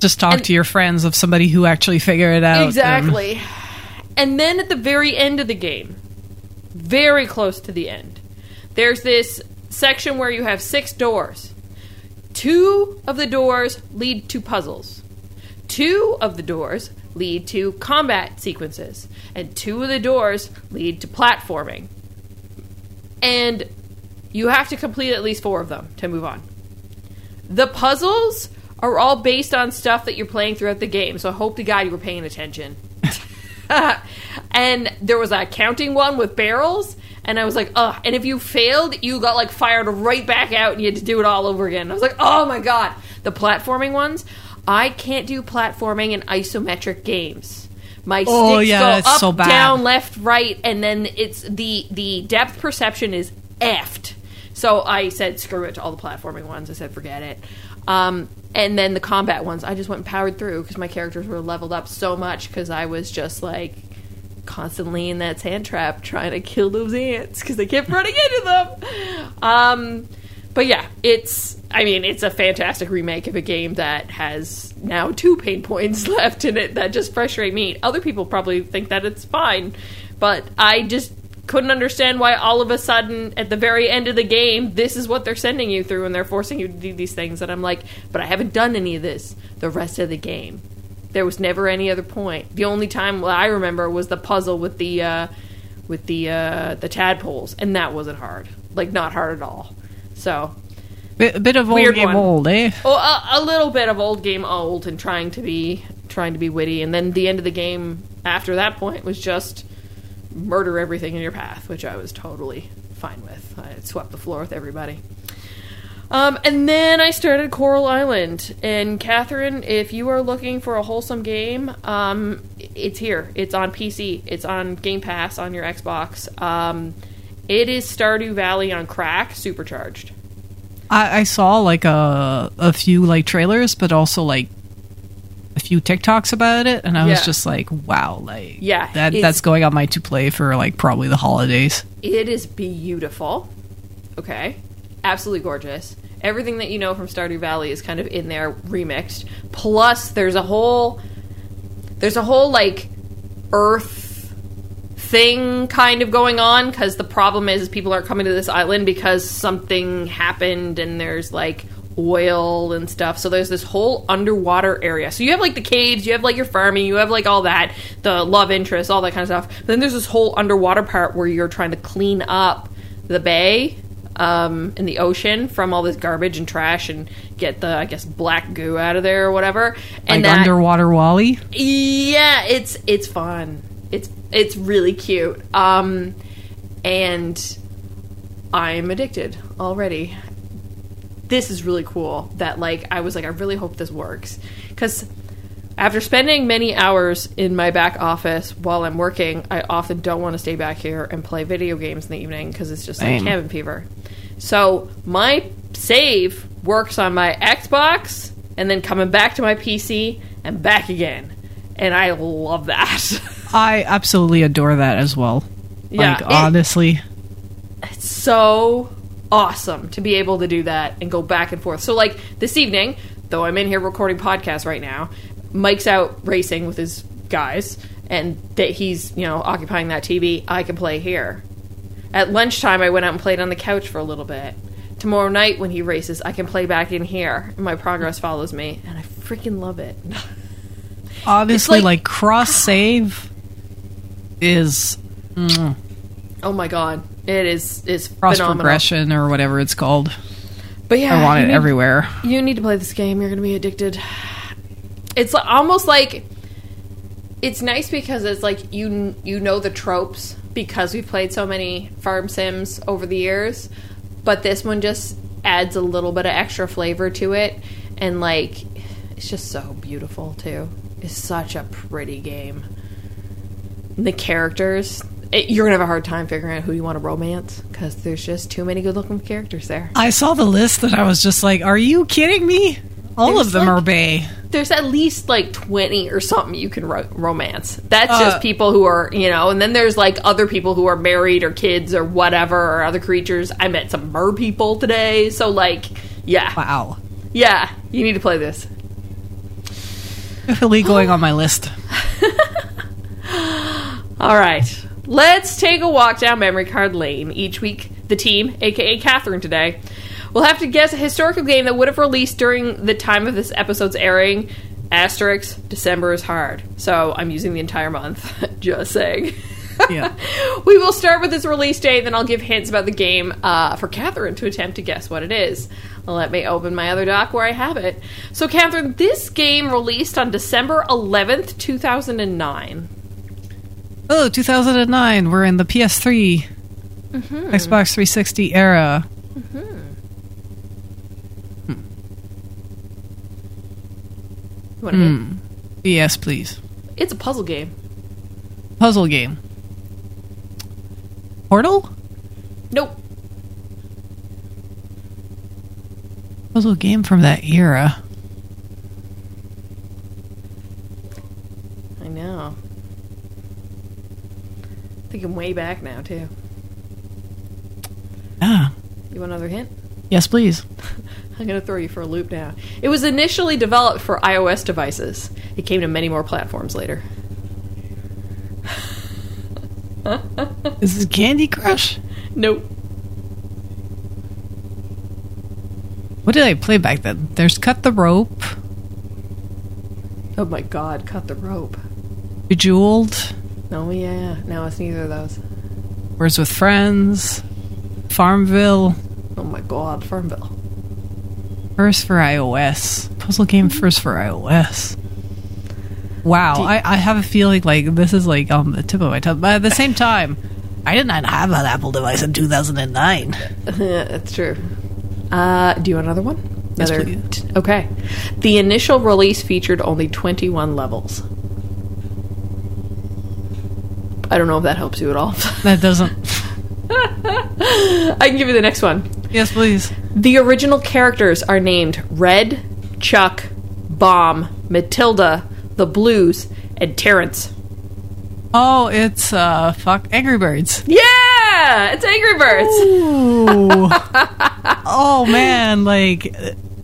S2: Just talk
S1: And-
S2: to your friends of somebody who actually figured it out. and-
S1: Exactly. And then at the very end of the game, very close to the end, there's this section where you have six doors. Two of the doors lead to puzzles. Two of the doors lead to combat sequences. And two of the doors lead to platforming. And you have to complete at least four of them to move on. The puzzles are all based on stuff that you're playing throughout the game, so I hope to God you were paying attention. and there was a counting one with barrels, and I was like, ugh. And if you failed, you got like fired right back out and you had to do it all over again. I was like, oh my God. The platforming ones, I can't do platforming in isometric games. My
S2: Oh,
S1: sticks
S2: yeah,
S1: go up,
S2: so bad.
S1: down, left, right, and then it's the the depth perception is effed. So I said screw it to all the platforming ones. I said forget it. Um, and then the combat ones, I just went and powered through because my characters were leveled up so much because I was just like constantly in that sand trap trying to kill those ants because they kept running into them. Um, but yeah, it's I mean, it's a fantastic remake of a game that has now two pain points left in it that just frustrate me. Other people probably think that it's fine, but I just couldn't understand why all of a sudden at the very end of the game this is what they're sending you through and they're forcing you to do these things and I'm like, but I haven't done any of this the rest of the game. There was never any other point. The only time I remember was the puzzle with the uh, with the uh, the tadpoles, and that wasn't hard. Like not hard at all. So
S2: Bit, bit of old game
S1: one.
S2: old, eh?
S1: Oh, a, a little bit of old game old and trying to be trying to be witty, and then the end of the game after that point was just murder everything in your path, which I was totally fine with. I swept the floor with everybody. Um, and then I started Coral Island. And Catherine, if you are looking for a wholesome game, um, it's here. It's on PC. It's on Game Pass on your Xbox. Um, it is Stardew Valley on crack, supercharged.
S2: I, I saw like a a few like trailers, but also like a few TikToks about it, and I was just like, wow, like
S1: Yeah,
S2: that that's going on my to play for like probably the holidays.
S1: It is beautiful. Okay. Absolutely gorgeous. Everything that you know from Stardew Valley is kind of in there remixed. Plus there's a whole there's a whole like earth thing kind of going on cuz the problem is, is people aren't coming to this island because something happened and there's like oil and stuff. So there's this whole underwater area. So you have like the caves, you have like your farming, you have like all that, the love interest, all that kind of stuff. then there's this whole underwater part where you're trying to clean up the bay um, in the ocean from all this garbage and trash and get the I guess black goo out of there or whatever. And
S2: Like
S1: that,
S2: underwater Wally.
S1: yeah, it's it's fun. It's it's really cute. Um and I'm addicted already. This is really cool that like I was like I really hope this works cuz after spending many hours in my back office while I'm working, I often don't want to stay back here and play video games in the evening because it's just like cabin fever. So my save works on my Xbox and then coming back to my PC and back again. And I love that.
S2: I absolutely adore that as well.
S1: Yeah,
S2: like
S1: it-
S2: honestly,
S1: it's so awesome to be able to do that and go back and forth. So like this evening, though I'm in here recording podcasts right now, Mike's out racing with his guys and that he's, you know, occupying that TV, I can play here. At lunchtime I went out and played on the couch for a little bit. Tomorrow night when he races, I can play back in here. And my progress follows me and I freaking love it.
S2: Obviously,
S1: like-
S2: like, cross save is mm,
S1: oh my god. It is is
S2: cross
S1: phenomenal.
S2: progression or whatever it's called.
S1: But yeah,
S2: I want it
S1: need-
S2: everywhere.
S1: You need to play this game. You're going to be addicted. It's almost like it's nice because it's like you you know the tropes because we've played so many farm sims over the years, but this one just adds a little bit of extra flavor to it and like it's just so beautiful too. It's such a pretty game. The characters, it, you're going to have a hard time figuring out who you want to romance because there's just too many good-looking characters there.
S2: I saw the list and I was just like, "Are you kidding me?" All
S1: There's
S2: of them
S1: like-
S2: are Bay.
S1: There's at least like 20 or something you can ro- romance. That's
S2: Uh,
S1: just people who are, you know, and then there's like other people who are married or kids or whatever or other creatures. I met some mer people today. So, like, yeah.
S2: Wow,
S1: Yeah. You need to play this.
S2: definitely going on my list.
S1: All right. Let's take a walk down memory card lane. Each week, the team, aka Catherine today, will have to guess a historical game that would have released during the time of this episode's airing. Asterix, December is hard. So I'm using the entire month. Just saying.
S2: Yeah.
S1: we will start with its release date, then I'll give hints about the game uh, for Catherine to attempt to guess what it is. Let me open my other doc where I have it. So, Catherine, this game released on December 11th, 2009.
S2: Oh, 2009. We're in the PS3,
S1: Mm-hmm.
S2: Xbox 360 era.
S1: You want to?
S2: Hmm. Yes, please.
S1: It's a puzzle game.
S2: Puzzle game. Portal?
S1: Nope.
S2: Puzzle game from that era.
S1: I know. Thinking way back now, too.
S2: Ah.
S1: You want another hint?
S2: Yes, please.
S1: I'm going to throw you for a loop now. It was initially developed for iOS devices. It came to many more platforms later.
S2: Is this Candy Crush?
S1: Nope.
S2: What did I play back then? There's Cut the Rope,
S1: Oh my god, cut the rope.
S2: Bejeweled,
S1: Oh yeah, no, it's neither of those.
S2: Words with Friends, Farmville,
S1: Oh my god, Farmville.
S2: First for iOS. Puzzle game first for iOS. Wow, I, I have a feeling like this is like on the tip of my tongue. But at the same time, I did not have an Apple device in 2009.
S1: That's true. Uh, do you want another one?
S2: Yes,
S1: Another-
S2: please.
S1: Okay. The initial release featured only 21 levels. I don't know if that helps you at all.
S2: That doesn't.
S1: I can give you the next one.
S2: Yes, please.
S1: The original characters are named Red, Chuck, Bomb, Matilda, the Blues, and Terrence.
S2: Oh, it's uh, fuck Angry Birds.
S1: Yeah, it's Angry Birds.
S2: Ooh. oh man, like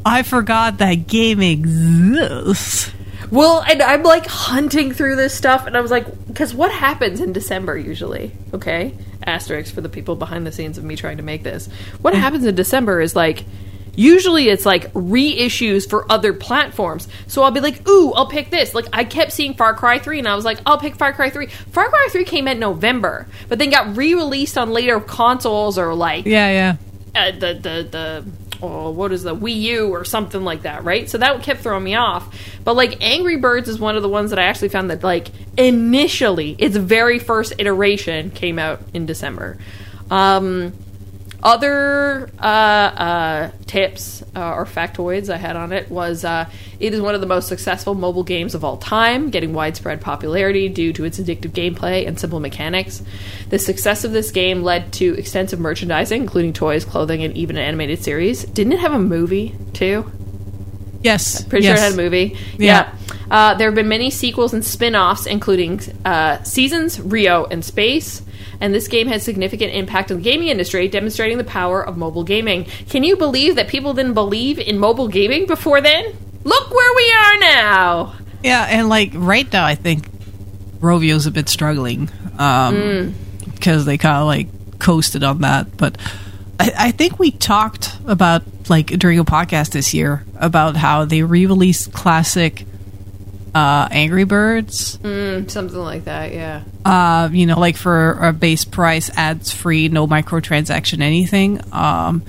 S2: I forgot that game exists.
S1: Well, and I'm like hunting through this stuff, and I was like, because what happens in December usually? Okay, asterisk for the people behind the scenes of me trying to make this. What happens in December is like, usually it's like reissues for other platforms. So I'll be like, ooh, I'll pick this. Like I kept seeing Far Cry 3, and I was like, I'll pick Far Cry 3. Far Cry 3 came out in November, but then got re-released on later consoles or like
S2: Yeah, yeah.
S1: uh, the the the oh, what is the Wii U or something like that, right? So that kept throwing me off. But like Angry Birds is one of the ones that I actually found that like initially its very first iteration came out in December. Um, other uh, uh, tips uh, or factoids I had on it was uh, it is one of the most successful mobile games of all time, getting widespread popularity due to its addictive gameplay and simple mechanics. The success of this game led to extensive merchandising, including toys, clothing, and even an animated series. Didn't it have a movie too?
S2: Yes.
S1: Pretty
S2: yes.
S1: sure it had a movie.
S2: Yeah.
S1: Uh, there have been many sequels and spin offs, including uh, Seasons, Rio, and Space. And this game has significant impact on the gaming industry, demonstrating the power of mobile gaming. Can you believe that people didn't believe in mobile gaming before then? Look where we are now.
S2: Yeah, and like right now, I think Rovio's a bit struggling um, because they kind of like coasted on that. But I, I think we talked about like during a podcast this year about how they re-released classic uh, Angry Birds.
S1: Mm, something like that, yeah.
S2: Uh, you know, like for a base price, ads free, no microtransaction, anything. Um,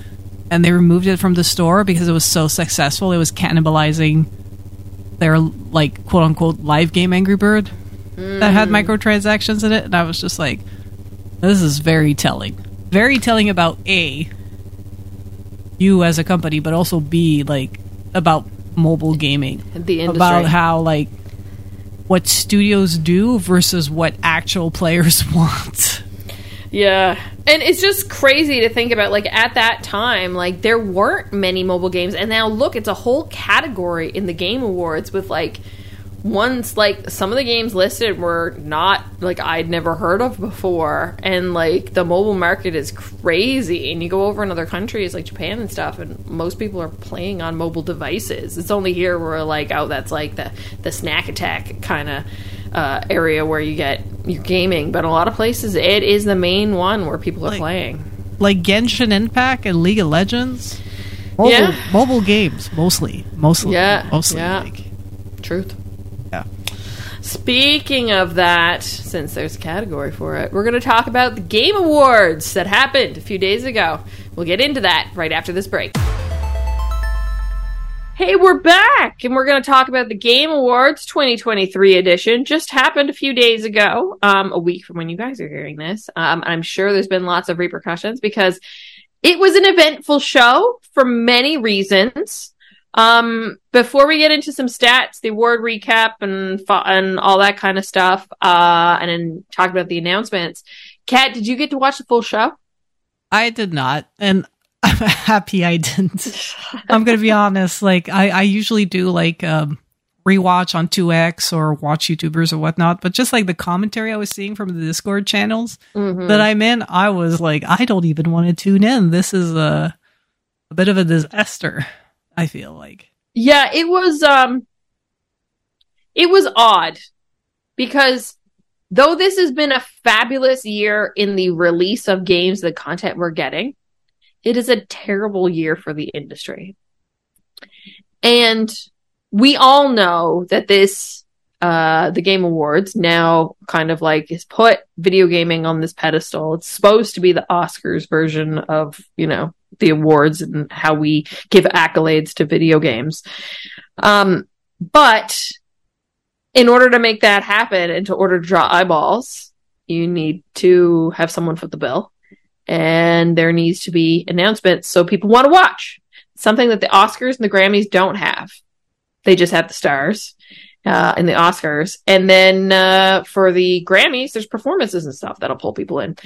S2: and they removed it from the store because it was so successful. It was cannibalizing their like quote unquote live game Angry Bird that had microtransactions in it. And I was just like, this is very telling. Very telling about A, you as a company, but also B, like about mobile gaming
S1: The industry.
S2: about how like what studios do versus what actual players want.
S1: Yeah. And it's just crazy to think about like at that time like there weren't many mobile games and now look it's a whole category in the game awards with like ones like some of the games listed were not like I'd never heard of before and like the mobile market is crazy and you go over in other countries like Japan and stuff and most people are playing on mobile devices. It's only here where like oh that's like the the snack attack kind of uh, area where you get your gaming, but a lot of places it is the main one where people are
S2: Like-
S1: playing.
S2: Like Genshin Impact and League of Legends. Mobile,
S1: Yeah.
S2: mobile games mostly, mostly,
S1: Yeah,
S2: mostly.
S1: yeah.
S2: Like,
S1: Truth. Speaking of that, since there's a category for it, we're going to talk about the Game Awards that happened a few days ago. We'll get into that right after this break. Hey, we're back, and we're going to talk about the Game Awards 2023 edition. Just happened a few days ago, um, a week from when you guys are hearing this. Um, I'm sure there's been lots of repercussions because it was an eventful show for many reasons. Um, before we get into some stats, the award recap and and all that kind of stuff, uh, and then talk about the announcements. Kat, did you get to watch the full show?
S2: I did not, and I'm happy I didn't. I'm gonna be honest. Like I, I usually do like um, rewatch on 2x or watch YouTubers or whatnot, but just like the commentary I was seeing from the Discord channels
S1: Mm-hmm.
S2: that I'm in, I was like, I don't even want to tune in. This is a a bit of a disaster. I feel like.
S1: Yeah, it was um it was odd because though this has been a fabulous year in the release of games, the content we're getting, it is a terrible year for the industry. And we all know that this uh the game awards now kind of like has put video gaming on this pedestal. It's supposed to be the Oscars version of, you know, the awards and how we give accolades to video games. Um but in order to make that happen and to order to draw eyeballs, you need to have someone foot the bill. And there needs to be announcements so people want to watch. Something that the Oscars and the Grammys don't have. They just have the stars uh, in the Oscars. And then uh, for the Grammys, there's performances and stuff that'll pull people in.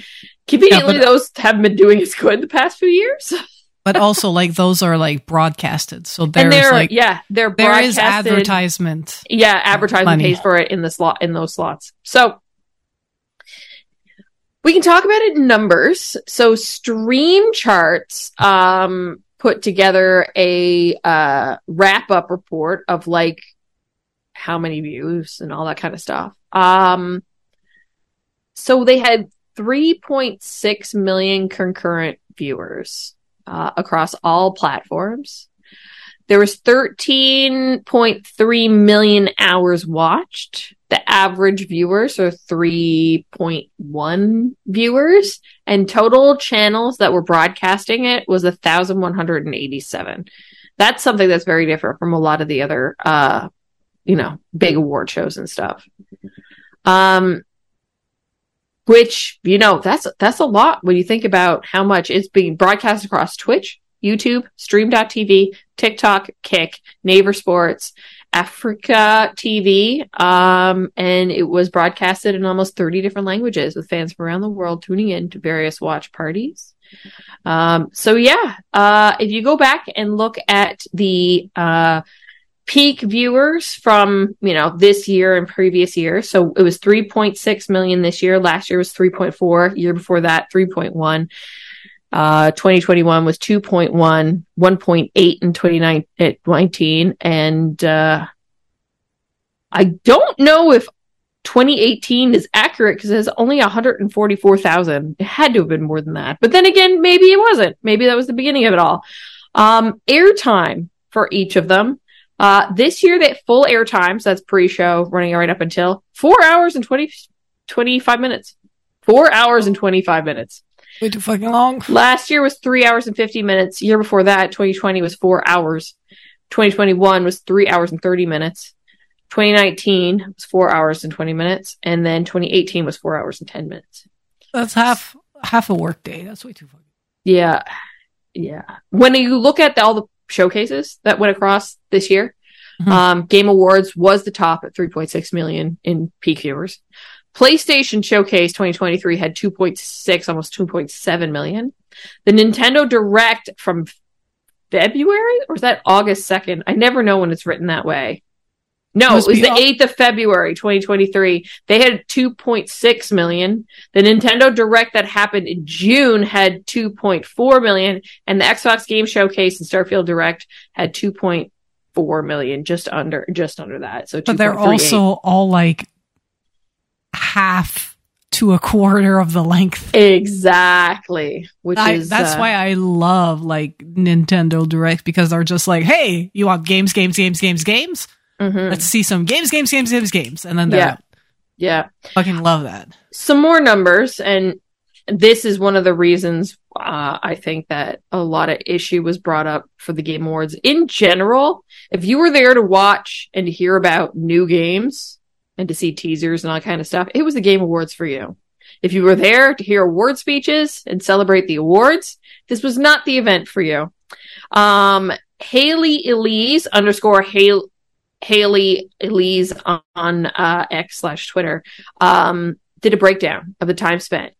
S1: Conveniently,
S2: Yeah, but-
S1: those haven't been doing as good the past few years.
S2: But also like those are like broadcasted. So there's
S1: they're,
S2: like
S1: yeah, they're
S2: there is advertisement.
S1: Yeah, advertisement
S2: Money.
S1: pays for it in the slot in those slots. So we can talk about it in numbers. So Stream Charts um put together a uh wrap up report of like how many views and all that kind of stuff. Um so they had 3.6 million concurrent viewers uh, across all platforms. There was 13.3 million hours watched. The average viewers are 3.1 viewers and total channels that were broadcasting it was 1,187. That's something that's very different from a lot of the other, uh, you know, big award shows and stuff. Um, which, you know, that's, that's a lot when you think about how much is being broadcast across Twitch, YouTube, Steam.tv, TikTok, Kick, Naver Sports, AfreecaTV, um, and it was broadcasted in almost 30 different languages with fans from around the world tuning in to various watch parties. Um, so yeah, uh, if you go back and look at the, uh, peak viewers from, you know, this year and previous years. So it was 3.6 million this year. Last year was 3.4. Year before that, 3.1. Uh, 2021 was 2.1, 1.8 in 2019. And, uh, I don't know if 2018 is accurate because it has only 144,000. It had to have been more than that. But then again, maybe it wasn't. Maybe that was the beginning of it all. Um, airtime for each of them. Uh, this year, that full airtime, so that's pre-show running right up until four hours and 20, 25 minutes. Four hours and 25 minutes.
S2: Way too fucking long.
S1: Last year was three hours and 50 minutes. Year before that, 2020 was four hours. 2021 was three hours and 30 minutes. 2019 was four hours and 20 minutes. And then 2018 was four hours and 10 minutes.
S2: That's half half a work day. That's way too fucking.
S1: Yeah. Yeah. When you look at the, all the showcases that went across this year,
S2: Mhm.
S1: um, Game Awards was the top at 3.6 million in peak viewers. PlayStation Showcase 2023 had 2.6, almost 2.7 million. The Nintendo Direct from February or is that August 2nd? I never know when it's written that way. No, it was the
S2: Au-
S1: 8th of February 2023. They had 2.6 million. The Nintendo Direct that happened in June had 2.4 million and the Xbox Game Showcase and Starfield Direct had 2.4 million, just under just under that. So
S2: But they're also all like half to a quarter of the length.
S1: exactly, which
S2: I,
S1: is
S2: that's
S1: uh,
S2: why I love like Nintendo Direct because they're just like, hey, you want games, games, games, games, games?
S1: Mhm.
S2: Let's see some games, games, games, games, games, and then
S1: Yeah.
S2: out.
S1: yeah.
S2: fucking love that.
S1: some more numbers and this is one of the reasons uh, I think that a lot of issue was brought up for the Game Awards in general. If you were there to watch and to hear about new games and to see teasers and all that kind of stuff, it was the Game Awards for you. If you were there to hear award speeches and celebrate the awards, this was not the event for you. Um, Haley Elise underscore Haley Haley Elise on, uh, X slash Twitter um, did a breakdown of the time spent.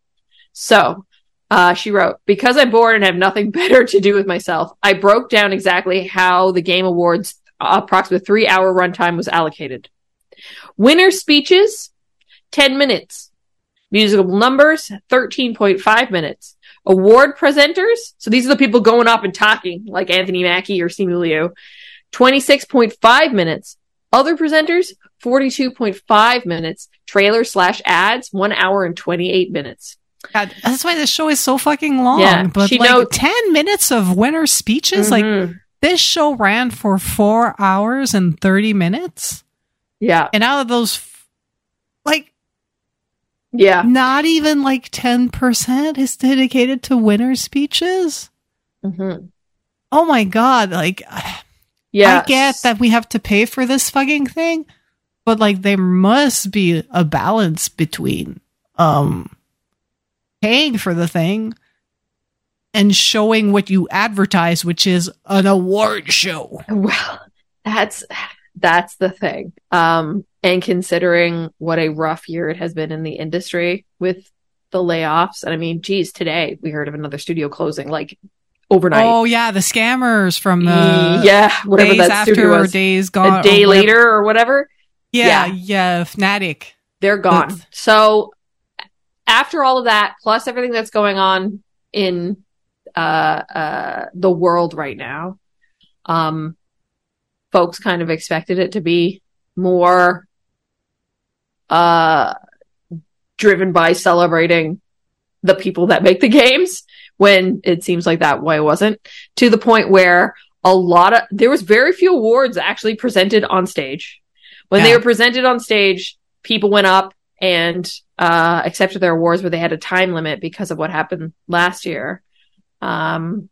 S1: So uh, she wrote, because I'm bored and have nothing better to do with myself, I broke down exactly how the Game Awards approximate three hour runtime was allocated. Winner speeches, 10 minutes. Musical numbers, 13.5 minutes. Award presenters, so these are the people going up and talking, like Anthony Mackie or Simu Liu, 26.5 minutes. Other presenters, 42.5 minutes. Trailer slash ads, 1 hour and 28 minutes.
S2: God, that's why this show is so fucking long.
S1: Yeah,
S2: but like
S1: note-
S2: ten minutes of winner speeches, like
S1: Mhm.
S2: this show ran for four hours and thirty minutes,
S1: yeah,
S2: and out of those, f- like
S1: yeah.
S2: not even like ten percent is dedicated to winner speeches.
S1: hmm
S2: Oh my god! Like
S1: Yeah.
S2: I get that we have to pay for this fucking thing, but like there must be a balance between um paying for the thing and showing what you advertise, which is an award show.
S1: Well, that's that's the thing. Um, and considering what a rough year it has been in the industry with the layoffs, and I mean, geez, today we heard of another studio closing like overnight.
S2: Oh yeah, the scammers from the
S1: yeah, whatever
S2: days
S1: that
S2: after
S1: was,
S2: days gone
S1: a day
S2: or
S1: later or whatever.
S2: Yeah,
S1: Yeah.
S2: yeah, Fnatic.
S1: they're gone. So after all of that, plus everything that's going on in uh, uh, the world right now, um, folks kind of expected it to be more uh, driven by celebrating the people that make the games when it seems like that way wasn't to the point where a lot of there was very few awards actually presented on stage. When they were presented on stage people went up and uh, accepted their awards where they had a time limit because of what happened last year. Um,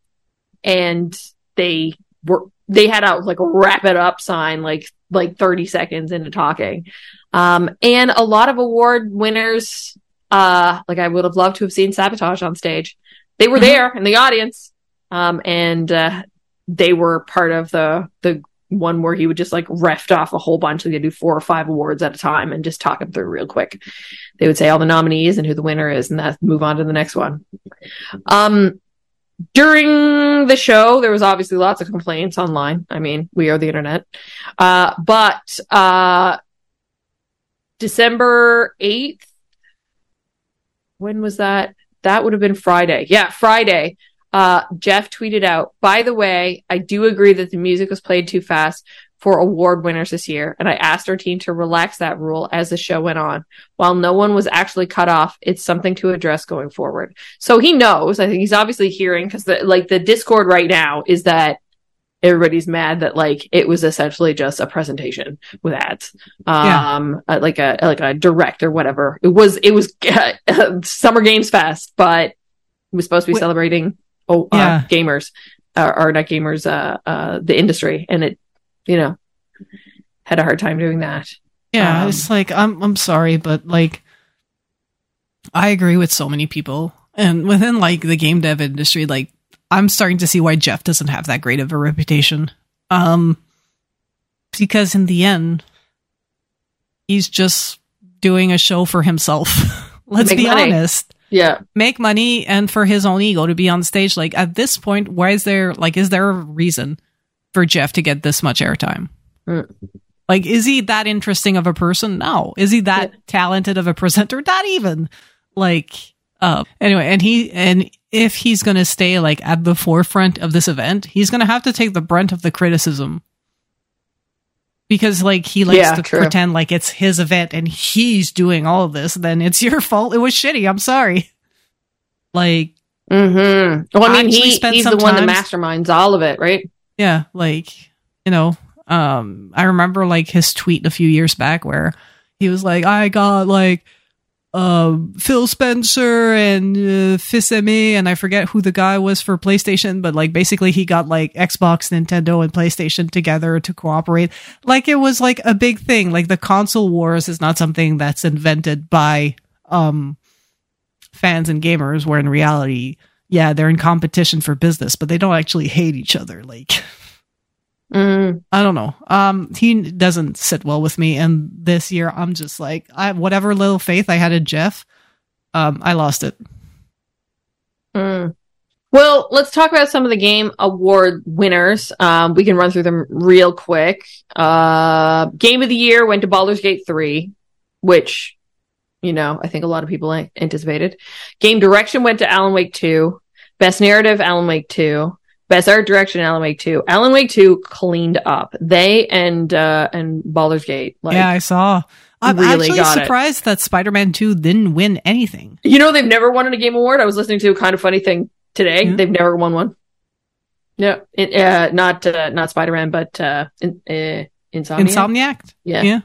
S1: and they were they had out like a wrap it up sign like like 30 seconds into talking. Um, and a lot of award winners uh, like i would have loved to have seen sabotage on stage they were
S2: Mhm.
S1: there in the audience um, and uh, they were part of the the one where he would just like reft off a whole bunch. They would do four or five awards at a time and just talk them through real quick. They would say all the nominees and who the winner is, and that move on to the next one. Um, during the show, there was obviously lots of complaints online. I mean, we are the internet. Uh, but uh, December eighth, when was that? That would have been Friday. Yeah, Friday. Uh, Geoff tweeted out, by the way, I do agree that the music was played too fast for award winners this year, and I asked our team to relax that rule as the show went on. While no one was actually cut off, it's something to address going forward. So he knows. I think he's obviously hearing because the like the Discord right now is that everybody's mad that like it was essentially just a presentation with ads, um, uh, like a like a direct or whatever. It was it was Summer Games Fest, but it was supposed to be celebrating oh uh, gamers uh, or not gamers uh uh the industry. And it you know had a hard time doing that.
S2: Yeah,
S1: Um,
S2: it's like I'm I'm sorry, but like I agree with so many people. And within like the game dev industry, like I'm starting to see why Geoff doesn't have that great of a reputation. Um because in the end he's just doing a show for himself. Let's
S1: Make
S2: be
S1: money.
S2: honest.
S1: yeah
S2: Make money and for his own ego to be on stage like at this point why is there like is there a reason for Geoff to get this much airtime?
S1: Mm.
S2: Like, is he that interesting of a person? No. Is he that talented of a presenter? Not even. Like, uh, anyway, and he, and if he's going to stay like at the forefront of this event, he's going to have to take the brunt of the criticism. Because like he likes
S1: Yeah,
S2: to
S1: true.
S2: pretend like it's his event and he's doing all of this, then it's your fault. It was shitty. I'm sorry. Like,
S1: mm-hmm well i mean he, he's the one that masterminds all of it right
S2: Yeah, like, you know, um I remember like his tweet a few years back where he was like, I got like um Phil Spencer and uh, Fils-Aimé and I forget who the guy was for PlayStation, but like basically he got like Xbox, Nintendo and PlayStation together to cooperate. Like it was like a big thing. Like the console wars is not something that's invented by um fans and gamers where in reality yeah, they're in competition for business, but they don't actually hate each other. Like,
S1: mm,
S2: I don't know. Um, he doesn't sit well with me, and this year I'm just like, I whatever little faith I had in Geoff, um, I lost it.
S1: mm. well let's talk about some of the game award winners um we can run through them real quick uh game of the year went to Baldur's Gate 3 which you know, I think a lot of people anticipated. Game direction went to Alan Wake 2. Best narrative, Alan Wake 2. Best art direction, Alan Wake 2. Alan Wake 2 cleaned up. They and uh and Baldur's Gate. Like,
S2: yeah, I saw. I'm
S1: really
S2: actually
S1: got it.
S2: surprised that Spider-Man 2 didn't win anything.
S1: You know they've never won a game award. I was listening to a kind of funny thing today. They've never won one. No, it, uh, not uh, not Spider Man, but uh, in, uh, Insomniac.
S2: Insomniac?
S1: Yeah.
S2: Yeah.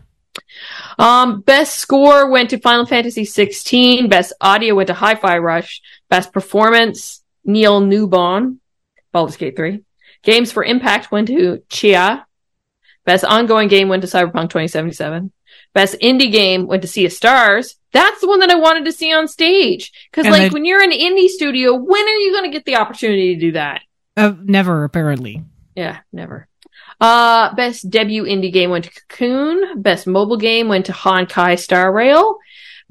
S1: Um, best score went to Final Fantasy 16. Best audio went to Hi-Fi Rush. Best performance, Neil Newbon, Baldur's Gate 3. Games for Impact went to Tchia. Best ongoing game went to Cyberpunk 2077. Best indie game went to Sea of Stars. That's the one that I wanted to see on stage. Cause
S2: And
S1: like
S2: they-
S1: when you're an indie studio, when are you going to get the opportunity to do that?
S2: Uh, never, apparently.
S1: Yeah, never. Uh, best debut indie game went to Cocoon. Best mobile game went to Honkai Star Rail.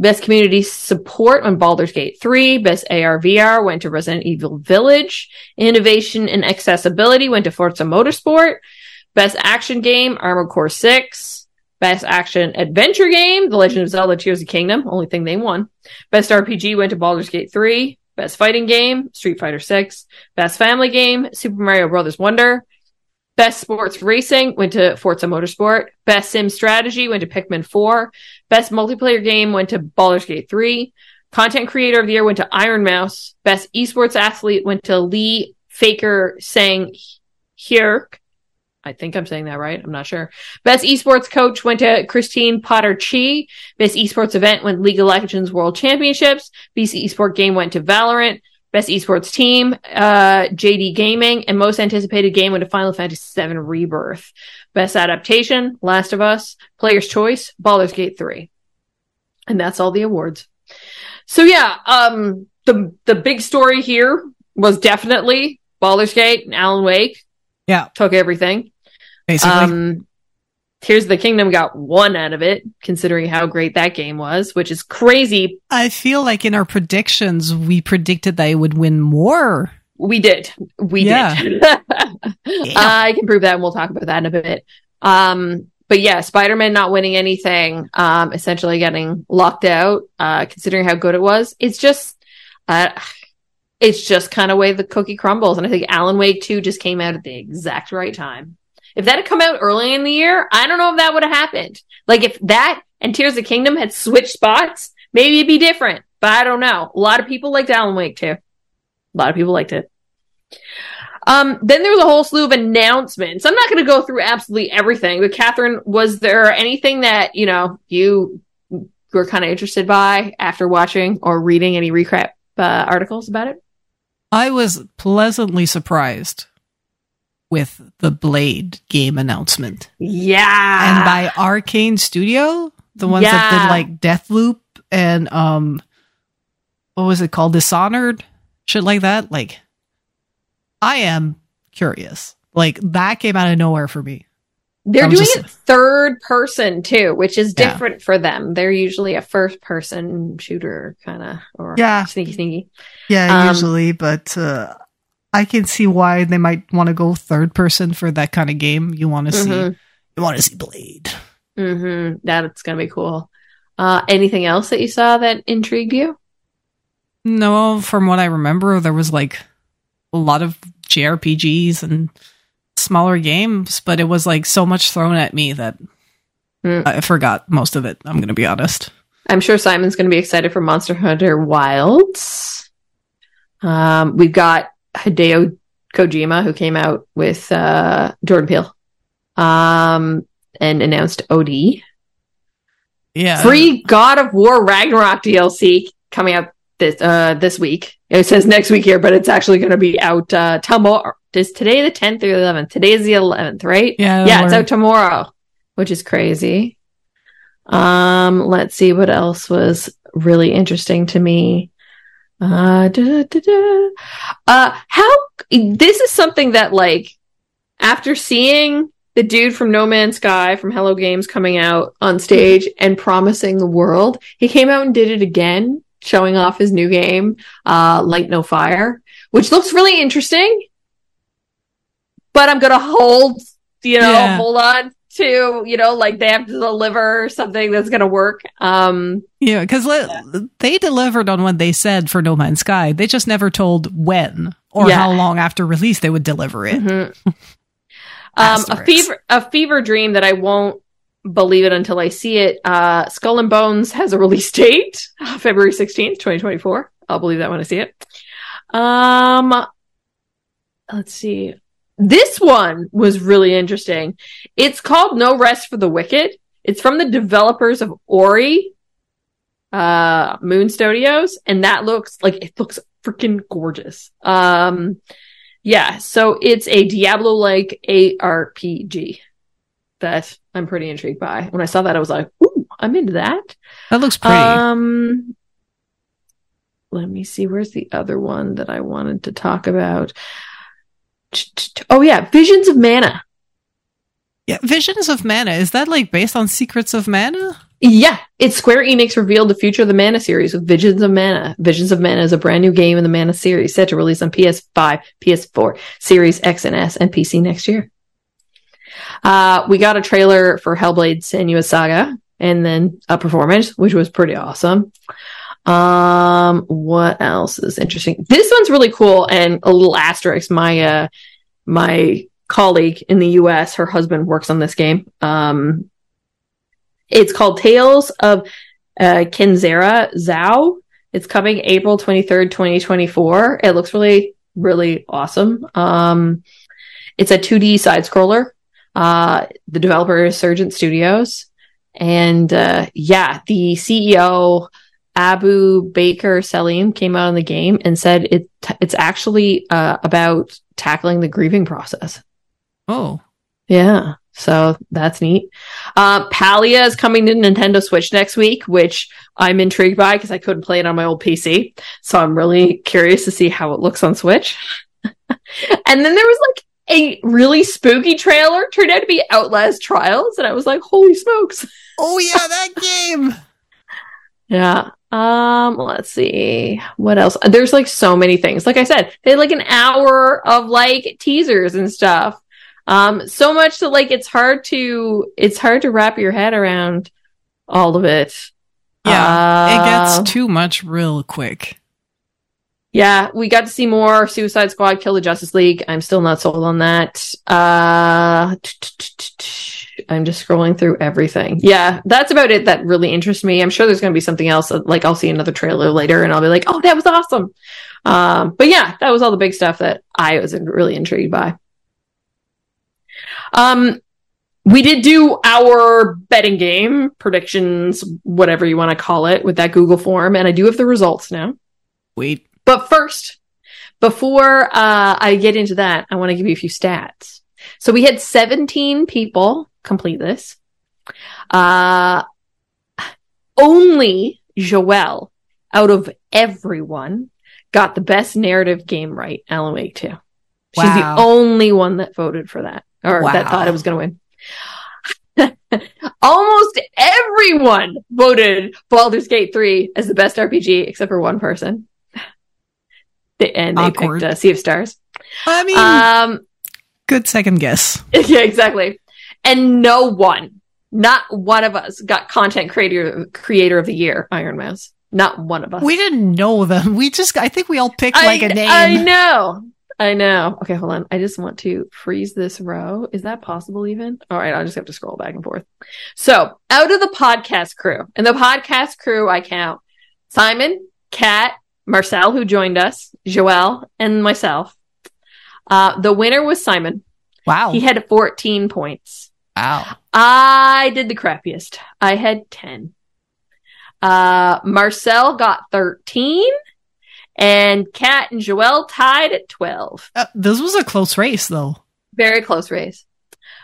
S1: Best community support went Baldur's Gate 3. Best AR VR went to Resident Evil Village. Innovation and accessibility went to Forza Motorsport. Best action game, Armored Core 6. Best action adventure game, The Legend of Zelda Tears of Kingdom. Only thing they won. Best RPG went to Baldur's Gate 3. Best fighting game, Street Fighter 6. Best family game, Super Mario Brothers Wonder. Best sports racing went to Forza Motorsport. Best sim strategy went to Pikmin 4. Best multiplayer game went to Baldur's Gate 3. Content creator of the year went to Ironmouse. Best esports athlete went to Lee Faker Sang Hirk. I think I'm saying that right. I'm not sure. Best esports coach went to Christine Potter Chee. Best esports event went League of Legends World Championships. Best Esports game went to Valorant. Best esports team, uh, JD Gaming, and most anticipated game went to Final Fantasy VII Rebirth. Best adaptation, Last of Us. Player's choice, Baldur's Gate 3. And that's all the awards. So yeah, um, the, the big story here was definitely Baldur's Gate and Alan Wake
S2: Yeah,
S1: took everything.
S2: basically.
S1: Um, Tears of the Kingdom got one out of it, considering how great that game was, which is crazy.
S2: I feel like in our predictions, we predicted that it would win more.
S1: We did. We
S2: Yeah.
S1: did. I can prove that and we'll talk about that in a bit. Um, but yeah, Spider-Man not winning anything, um, essentially getting locked out, uh, considering how good it was. It's just, uh, it's just kind of way the cookie crumbles. And I think Alan Wake 2 just came out at the exact right time. If that had come out early in the year, I don't know if that would have happened. Like if that and Tears of Kingdom had switched spots, maybe it'd be different. But I don't know. A lot of people liked Alan Wake too. A lot of people liked it. Um, then there was a whole slew of announcements. I'm not going to go through absolutely everything, but Catherine, was there anything that, you know, you were kind of interested by after watching or reading any recap uh, articles about it?
S2: I was pleasantly surprised with the Blade game announcement.
S1: Yeah.
S2: and by Arkane Studio, the ones that did like Deathloop and um what was it called? Dishonored? Shit like that. Like I am curious. Like that came out of nowhere for me.
S1: They're
S2: I'm
S1: doing
S2: just-
S1: it third person too, which is
S2: Yeah.
S1: different for them. They're usually a first person shooter kind of or
S2: Yeah.
S1: sneaky sneaky.
S2: Yeah,
S1: Um,
S2: usually, but uh I can see why they might want to go third person for that kind of game. You want to see
S1: Mhm.
S2: you want to see Blade.
S1: Mm-hmm. That's gonna be cool. Uh, anything else that you saw that intrigued you?
S2: No, from what I remember, there was like a lot of JRPGs and smaller games, but it was like so much thrown at me that
S1: Hmm.
S2: I forgot most of it. I'm going to be honest.
S1: I'm sure Simon's going to be excited for Monster Hunter Wilds. Um, we've got Hideo Kojima who came out with uh, Jordan Peele um, and announced OD.
S2: Yeah.
S1: Free God of War Ragnarok DLC coming out this uh, this week. It says next week here, but it's actually going to be out uh, tomorrow. Is today the 10th or the 11th? Today is the 11th, right?
S2: Yeah.
S1: yeah, it's out tomorrow, which is crazy. Um, let's see what else was really interesting to me. Uh, da, da, da. uh, how this is something that like after seeing the dude from No Man's Sky from Hello Games coming out on stage and promising the world, he came out and did it again, showing off his new game, uh, Light No Fire, which looks really interesting. But I'm gonna hold, you know,
S2: Yeah.
S1: hold on to, you know, like they have to deliver something that's going to work. Um,
S2: Yeah, because they delivered on what they said for No Man's Sky. They just never told when or
S1: Yeah.
S2: how long after release they would deliver it.
S1: mhm. um, a fever, a fever dream that I won't believe it until I see it. Uh, Skull and Bones has a release date, February 16th, 2024. I'll believe that when I see it. Um, let's see. This one was really interesting. It's called No Rest for the Wicked. It's from the developers of Ori, uh, Moon Studios, and that looks like it looks freaking gorgeous. Um, yeah, so it's a Diablo like ARPG that I'm pretty intrigued by. When I saw that, I was like, ooh, I'm into that.
S2: That looks pretty.
S1: Um, let me see. Where's the other one that I wanted to talk about? Oh yeah, Visions of Mana.
S2: yeah, Visions of Mana is that like based on Secrets of Mana?
S1: Yeah, it's Square Enix revealed the future of the Mana series with Visions of Mana. Visions of Mana is a brand new game in the Mana series set to release on PS5, PS4, Series X and S, and PC next year. Uh, we got a trailer for Hellblade Senua's Saga and then a performance, which was pretty awesome. Um, what else is interesting? This one's really cool and a little asterisk. My, uh, my colleague in the US, her husband works on this game. Um, it's called Tales of uh, Kenzera Zau. It's coming April 23rd, 2024. It looks really, really awesome. Um, it's a 2D side scroller. Uh, the developer is Surgent Studios. And uh, yeah, the CEO, Abubakar Salim, came out in the game and said it it's actually uh, about tackling the grieving process.
S2: Oh,
S1: Yeah. So that's neat. Uh, Palia is coming to Nintendo Switch next week, which I'm intrigued by because I couldn't play it on my old PC. So I'm really curious to see how it looks on Switch. and then there was like a really spooky trailer, turned out to be Outlast Trials. And I was like, holy smokes.
S2: oh yeah, that game.
S1: Yeah. Um, let's see. What else? There's like so many things. Like I said, they had like an hour of like teasers and stuff. Um, so much that like it's hard to it's hard to wrap your head around all of it.
S2: Yeah, it
S1: Uh,
S2: gets too much real quick.
S1: Yeah, we got to see more Suicide Squad Kill the Justice League. I'm still not sold on that. Uh I'm just scrolling through everything. Yeah, that's about it that really interests me. I'm sure there's going to be something else uh, like I'll see another trailer later and I'll be like, "Oh, that was awesome." Um but yeah, that was all the big stuff that I was really intrigued by. Um we did do our betting game predictions, whatever you want to call it, with that Google form, and I do have the results now.
S2: Wait,
S1: But first, before uh, I get into that, I want to give you a few stats. So we had 17 people complete this. Uh, only Joelle, out of everyone, got the best narrative game right, Alan Wake 2. She's
S2: Wow.
S1: the only one that voted for that, or that thought it was going to win. Almost everyone voted Baldur's Gate 3 as the best RPG, except for one person. They- and they
S2: Awkward.
S1: picked uh, Sea of Stars.
S2: I mean,
S1: Um,
S2: good second guess.
S1: yeah, exactly. And no one, not one of us, got content creator creator of the year, Ironmouse. Not one of us.
S2: We didn't know them. We just, I think we all picked
S1: I,
S2: like a name.
S1: I know. I know. Okay, hold on. I just want to freeze this row. Is that possible even? All right, I'll just have to scroll back and forth. So, out of the podcast crew, and the podcast crew, I count Simon, Kat, Marcel, who joined us, Joelle, and myself. Uh, the winner was Simon.
S2: Wow.
S1: He had 14 points.
S2: wow.
S1: I did the crappiest. I had 10. Uh, Marcel got 13 and Kat and Joelle tied at 12.
S2: Uh, this was a close race, though.
S1: Very close race.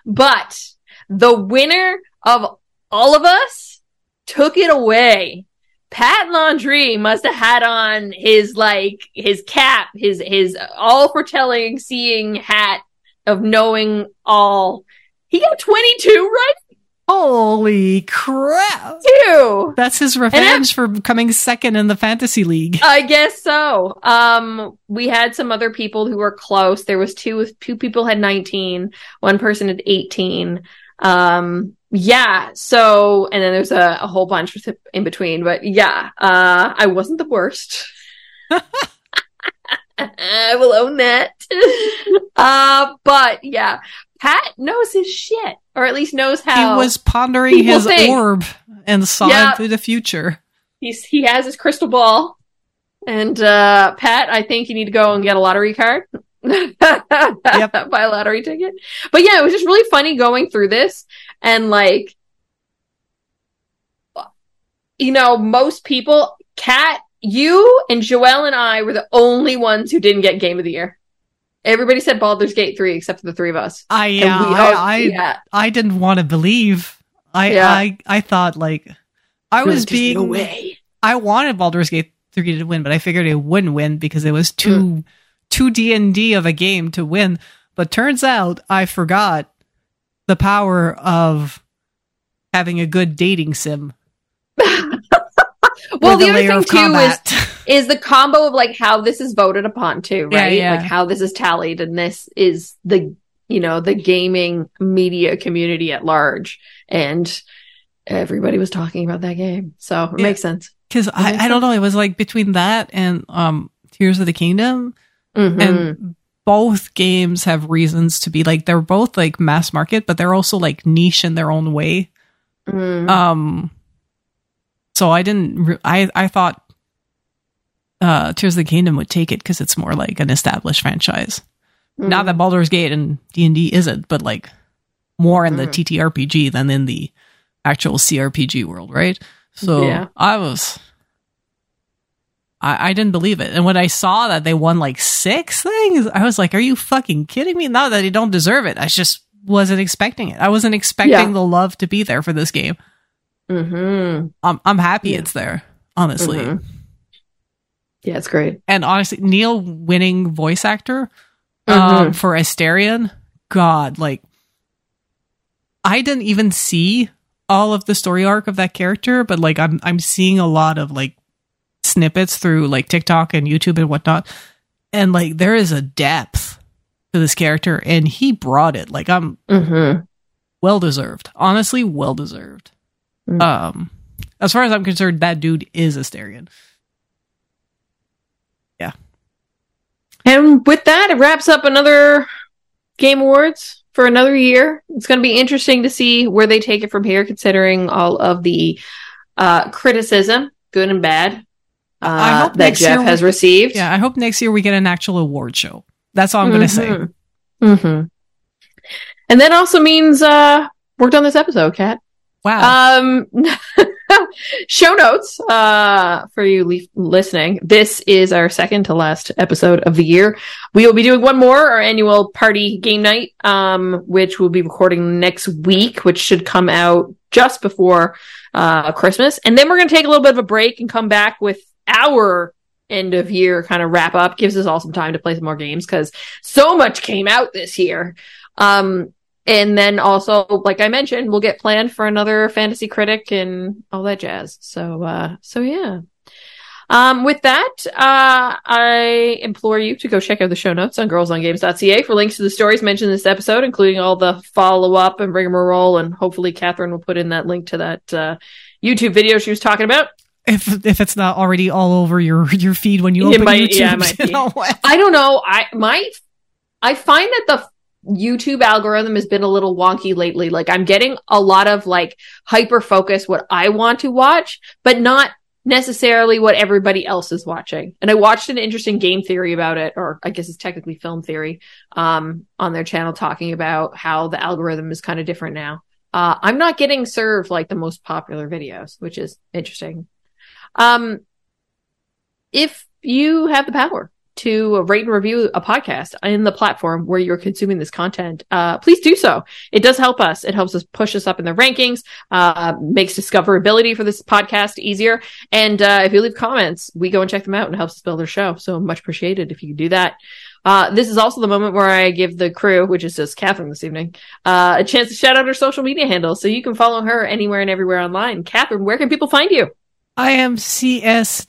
S1: But the winner of all of us took it away. Pat Landry must have had on his like his cap, his his all foretelling seeing hat of knowing all. He got 22 right
S2: Holy crap.
S1: too.
S2: That's his revenge for coming second in the fantasy league.
S1: I guess so. Um, we had some other people who were close. There was two, two people had 19, one person had 18. Um, yeah. So, and then there's a, a whole bunch in between, but yeah, uh, I wasn't the worst. I will own that. uh, but yeah, Pat knows his shit, or at least knows how.
S2: He was pondering his think. orb and saw yep. into the future.
S1: He's he has his crystal ball, and uh, Pat, I think you need to go and get a lottery card. Yep. Buy a lottery ticket. But yeah, it was just really funny going through this and like, you know, most people, Kat, you and Joelle and I were the only ones who didn't get Game of the Year. Everybody said Baldur's Gate 3 except for the three of us.
S2: I yeah, I, I, yeah. I didn't want to believe. I yeah. I I thought like I was being no way. I wanted Baldur's Gate 3 to win, but I figured it wouldn't win because it was too mm. Too D&D of a game to win. But turns out I forgot the power of having a good dating sim.
S1: well, the other thing too is is the combo of like how this is voted upon too, right? Yeah, yeah. Like how this is tallied, and this is the you know the gaming media community at large, and everybody was talking about that game, so it yeah. makes sense.
S2: Because I, I don't know, it was like between that and um Tears of the Kingdom, mm-hmm. and both games have reasons to be like they're both like mass market, but they're also like niche in their own way. Mm. Um, so I didn't. Re- I I thought uh, Tears of the Kingdom would take it because it's more like an established franchise. Mm. Not that Baldur's Gate and D and D isn't, but like more in mm. the TTRPG than in the actual CRPG world, right? So yeah. I was. I, I didn't believe it. And when I saw that they won like six things, I was like, are you fucking kidding me? Not that they don't deserve it. I just wasn't expecting it. I wasn't expecting yeah. the love to be there for this game. Mm-hmm. I'm I'm happy yeah. it's there. Honestly. Mm-hmm.
S1: Yeah, it's great.
S2: And honestly, Neil winning voice actor um, mm-hmm. for Astarion, God, like I didn't even see all of the story arc of that character, but like I'm I'm seeing a lot of like snippets through like TikTok and YouTube and whatnot, and like there is a depth to this character, and he brought it. Like I'm mm-hmm. well deserved, honestly, well deserved. Mm. Um, as far as I'm concerned, that dude is a Astarion. Yeah.
S1: And with that, it wraps up another Game Awards for another year. It's going to be interesting to see where they take it from here, considering all of the uh, criticism, good and bad, uh, that Geoff has we, received.
S2: Yeah, I hope next year we get an actual award show. That's all I'm mm-hmm. going to say.
S1: Mm-hmm. And that also means uh, worked on this episode, Kat.
S2: Wow.
S1: Um, show notes uh, for you le- listening. This is our second to last episode of the year. We will be doing one more, our annual party game night, um, which we'll be recording next week, which should come out just before uh, Christmas. And then we're going to take a little bit of a break and come back with our end of year kind of wrap up. Gives us all some time to play some more games because so much came out this year. Um, and then also, like I mentioned, we'll get planned for another fantasy critic and all that jazz. So, uh, so yeah. Um, with that, uh, I implore you to go check out the show notes on girlsongames.ca for links to the stories mentioned in this episode, including all the follow up and rigmarole. And hopefully Catherine will put in that link to that, uh, YouTube video she was talking about.
S2: If if it's not already all over your your feed when you open might, YouTube, yeah, might
S1: you know I don't know. I might. I find that the YouTube algorithm has been a little wonky lately. Like I'm getting a lot of like hyper focus what I want to watch, but not necessarily what everybody else is watching. And I watched an interesting game theory about it, or I guess it's technically film theory, um, on their channel talking about how the algorithm is kind of different now. Uh, I'm not getting served like the most popular videos, which is interesting. Um, if you have the power to rate and review a podcast in the platform where you're consuming this content, uh, please do so. It does help us. It helps us push us up in the rankings, uh, makes discoverability for this podcast easier. And, uh, if you leave comments, we go and check them out and helps us build our show. So much appreciated if you do that. Uh, this is also the moment where I give the crew, which is just Catherine this evening, uh, a chance to shout out her social media handle So you can follow her anywhere and everywhere online. Catherine, where can people find you?
S2: I am CSDSBINS,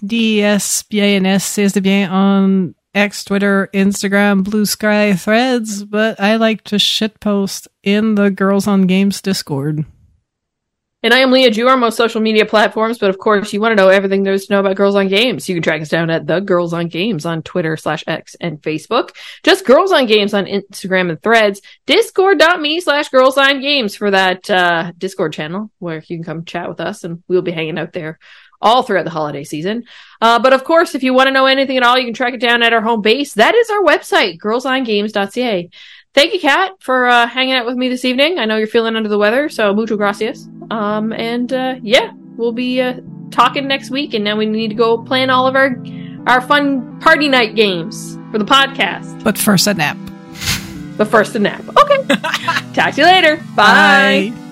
S2: CSDBien on X, Twitter, Instagram, Blue Sky, Threads, but I like to shitpost in the Girls on Games Discord.
S1: And I am Leah Jew on most social media platforms, but of course, you want to know everything there is to know about Girls on Games. You can track us down at the Girls on Games on Twitter slash X and Facebook. Just Girls on Games on Instagram and Threads. Discord.me slash Girls on Games for that uh, Discord channel where you can come chat with us, and we'll be hanging out there all throughout the holiday season. Uh, but of course, if you want to know anything at all, you can track it down at our home base. That is our website, girlsongames.ca. Thank you, Kat, for uh, hanging out with me this evening. I know you're feeling under the weather, so mucho gracias. Um, and uh, yeah, we'll be uh, talking next week, and now we need to go plan all of our our fun party night games for the podcast.
S2: But first, a nap.
S1: But first, a nap. Okay. Talk to you later. Bye. Bye.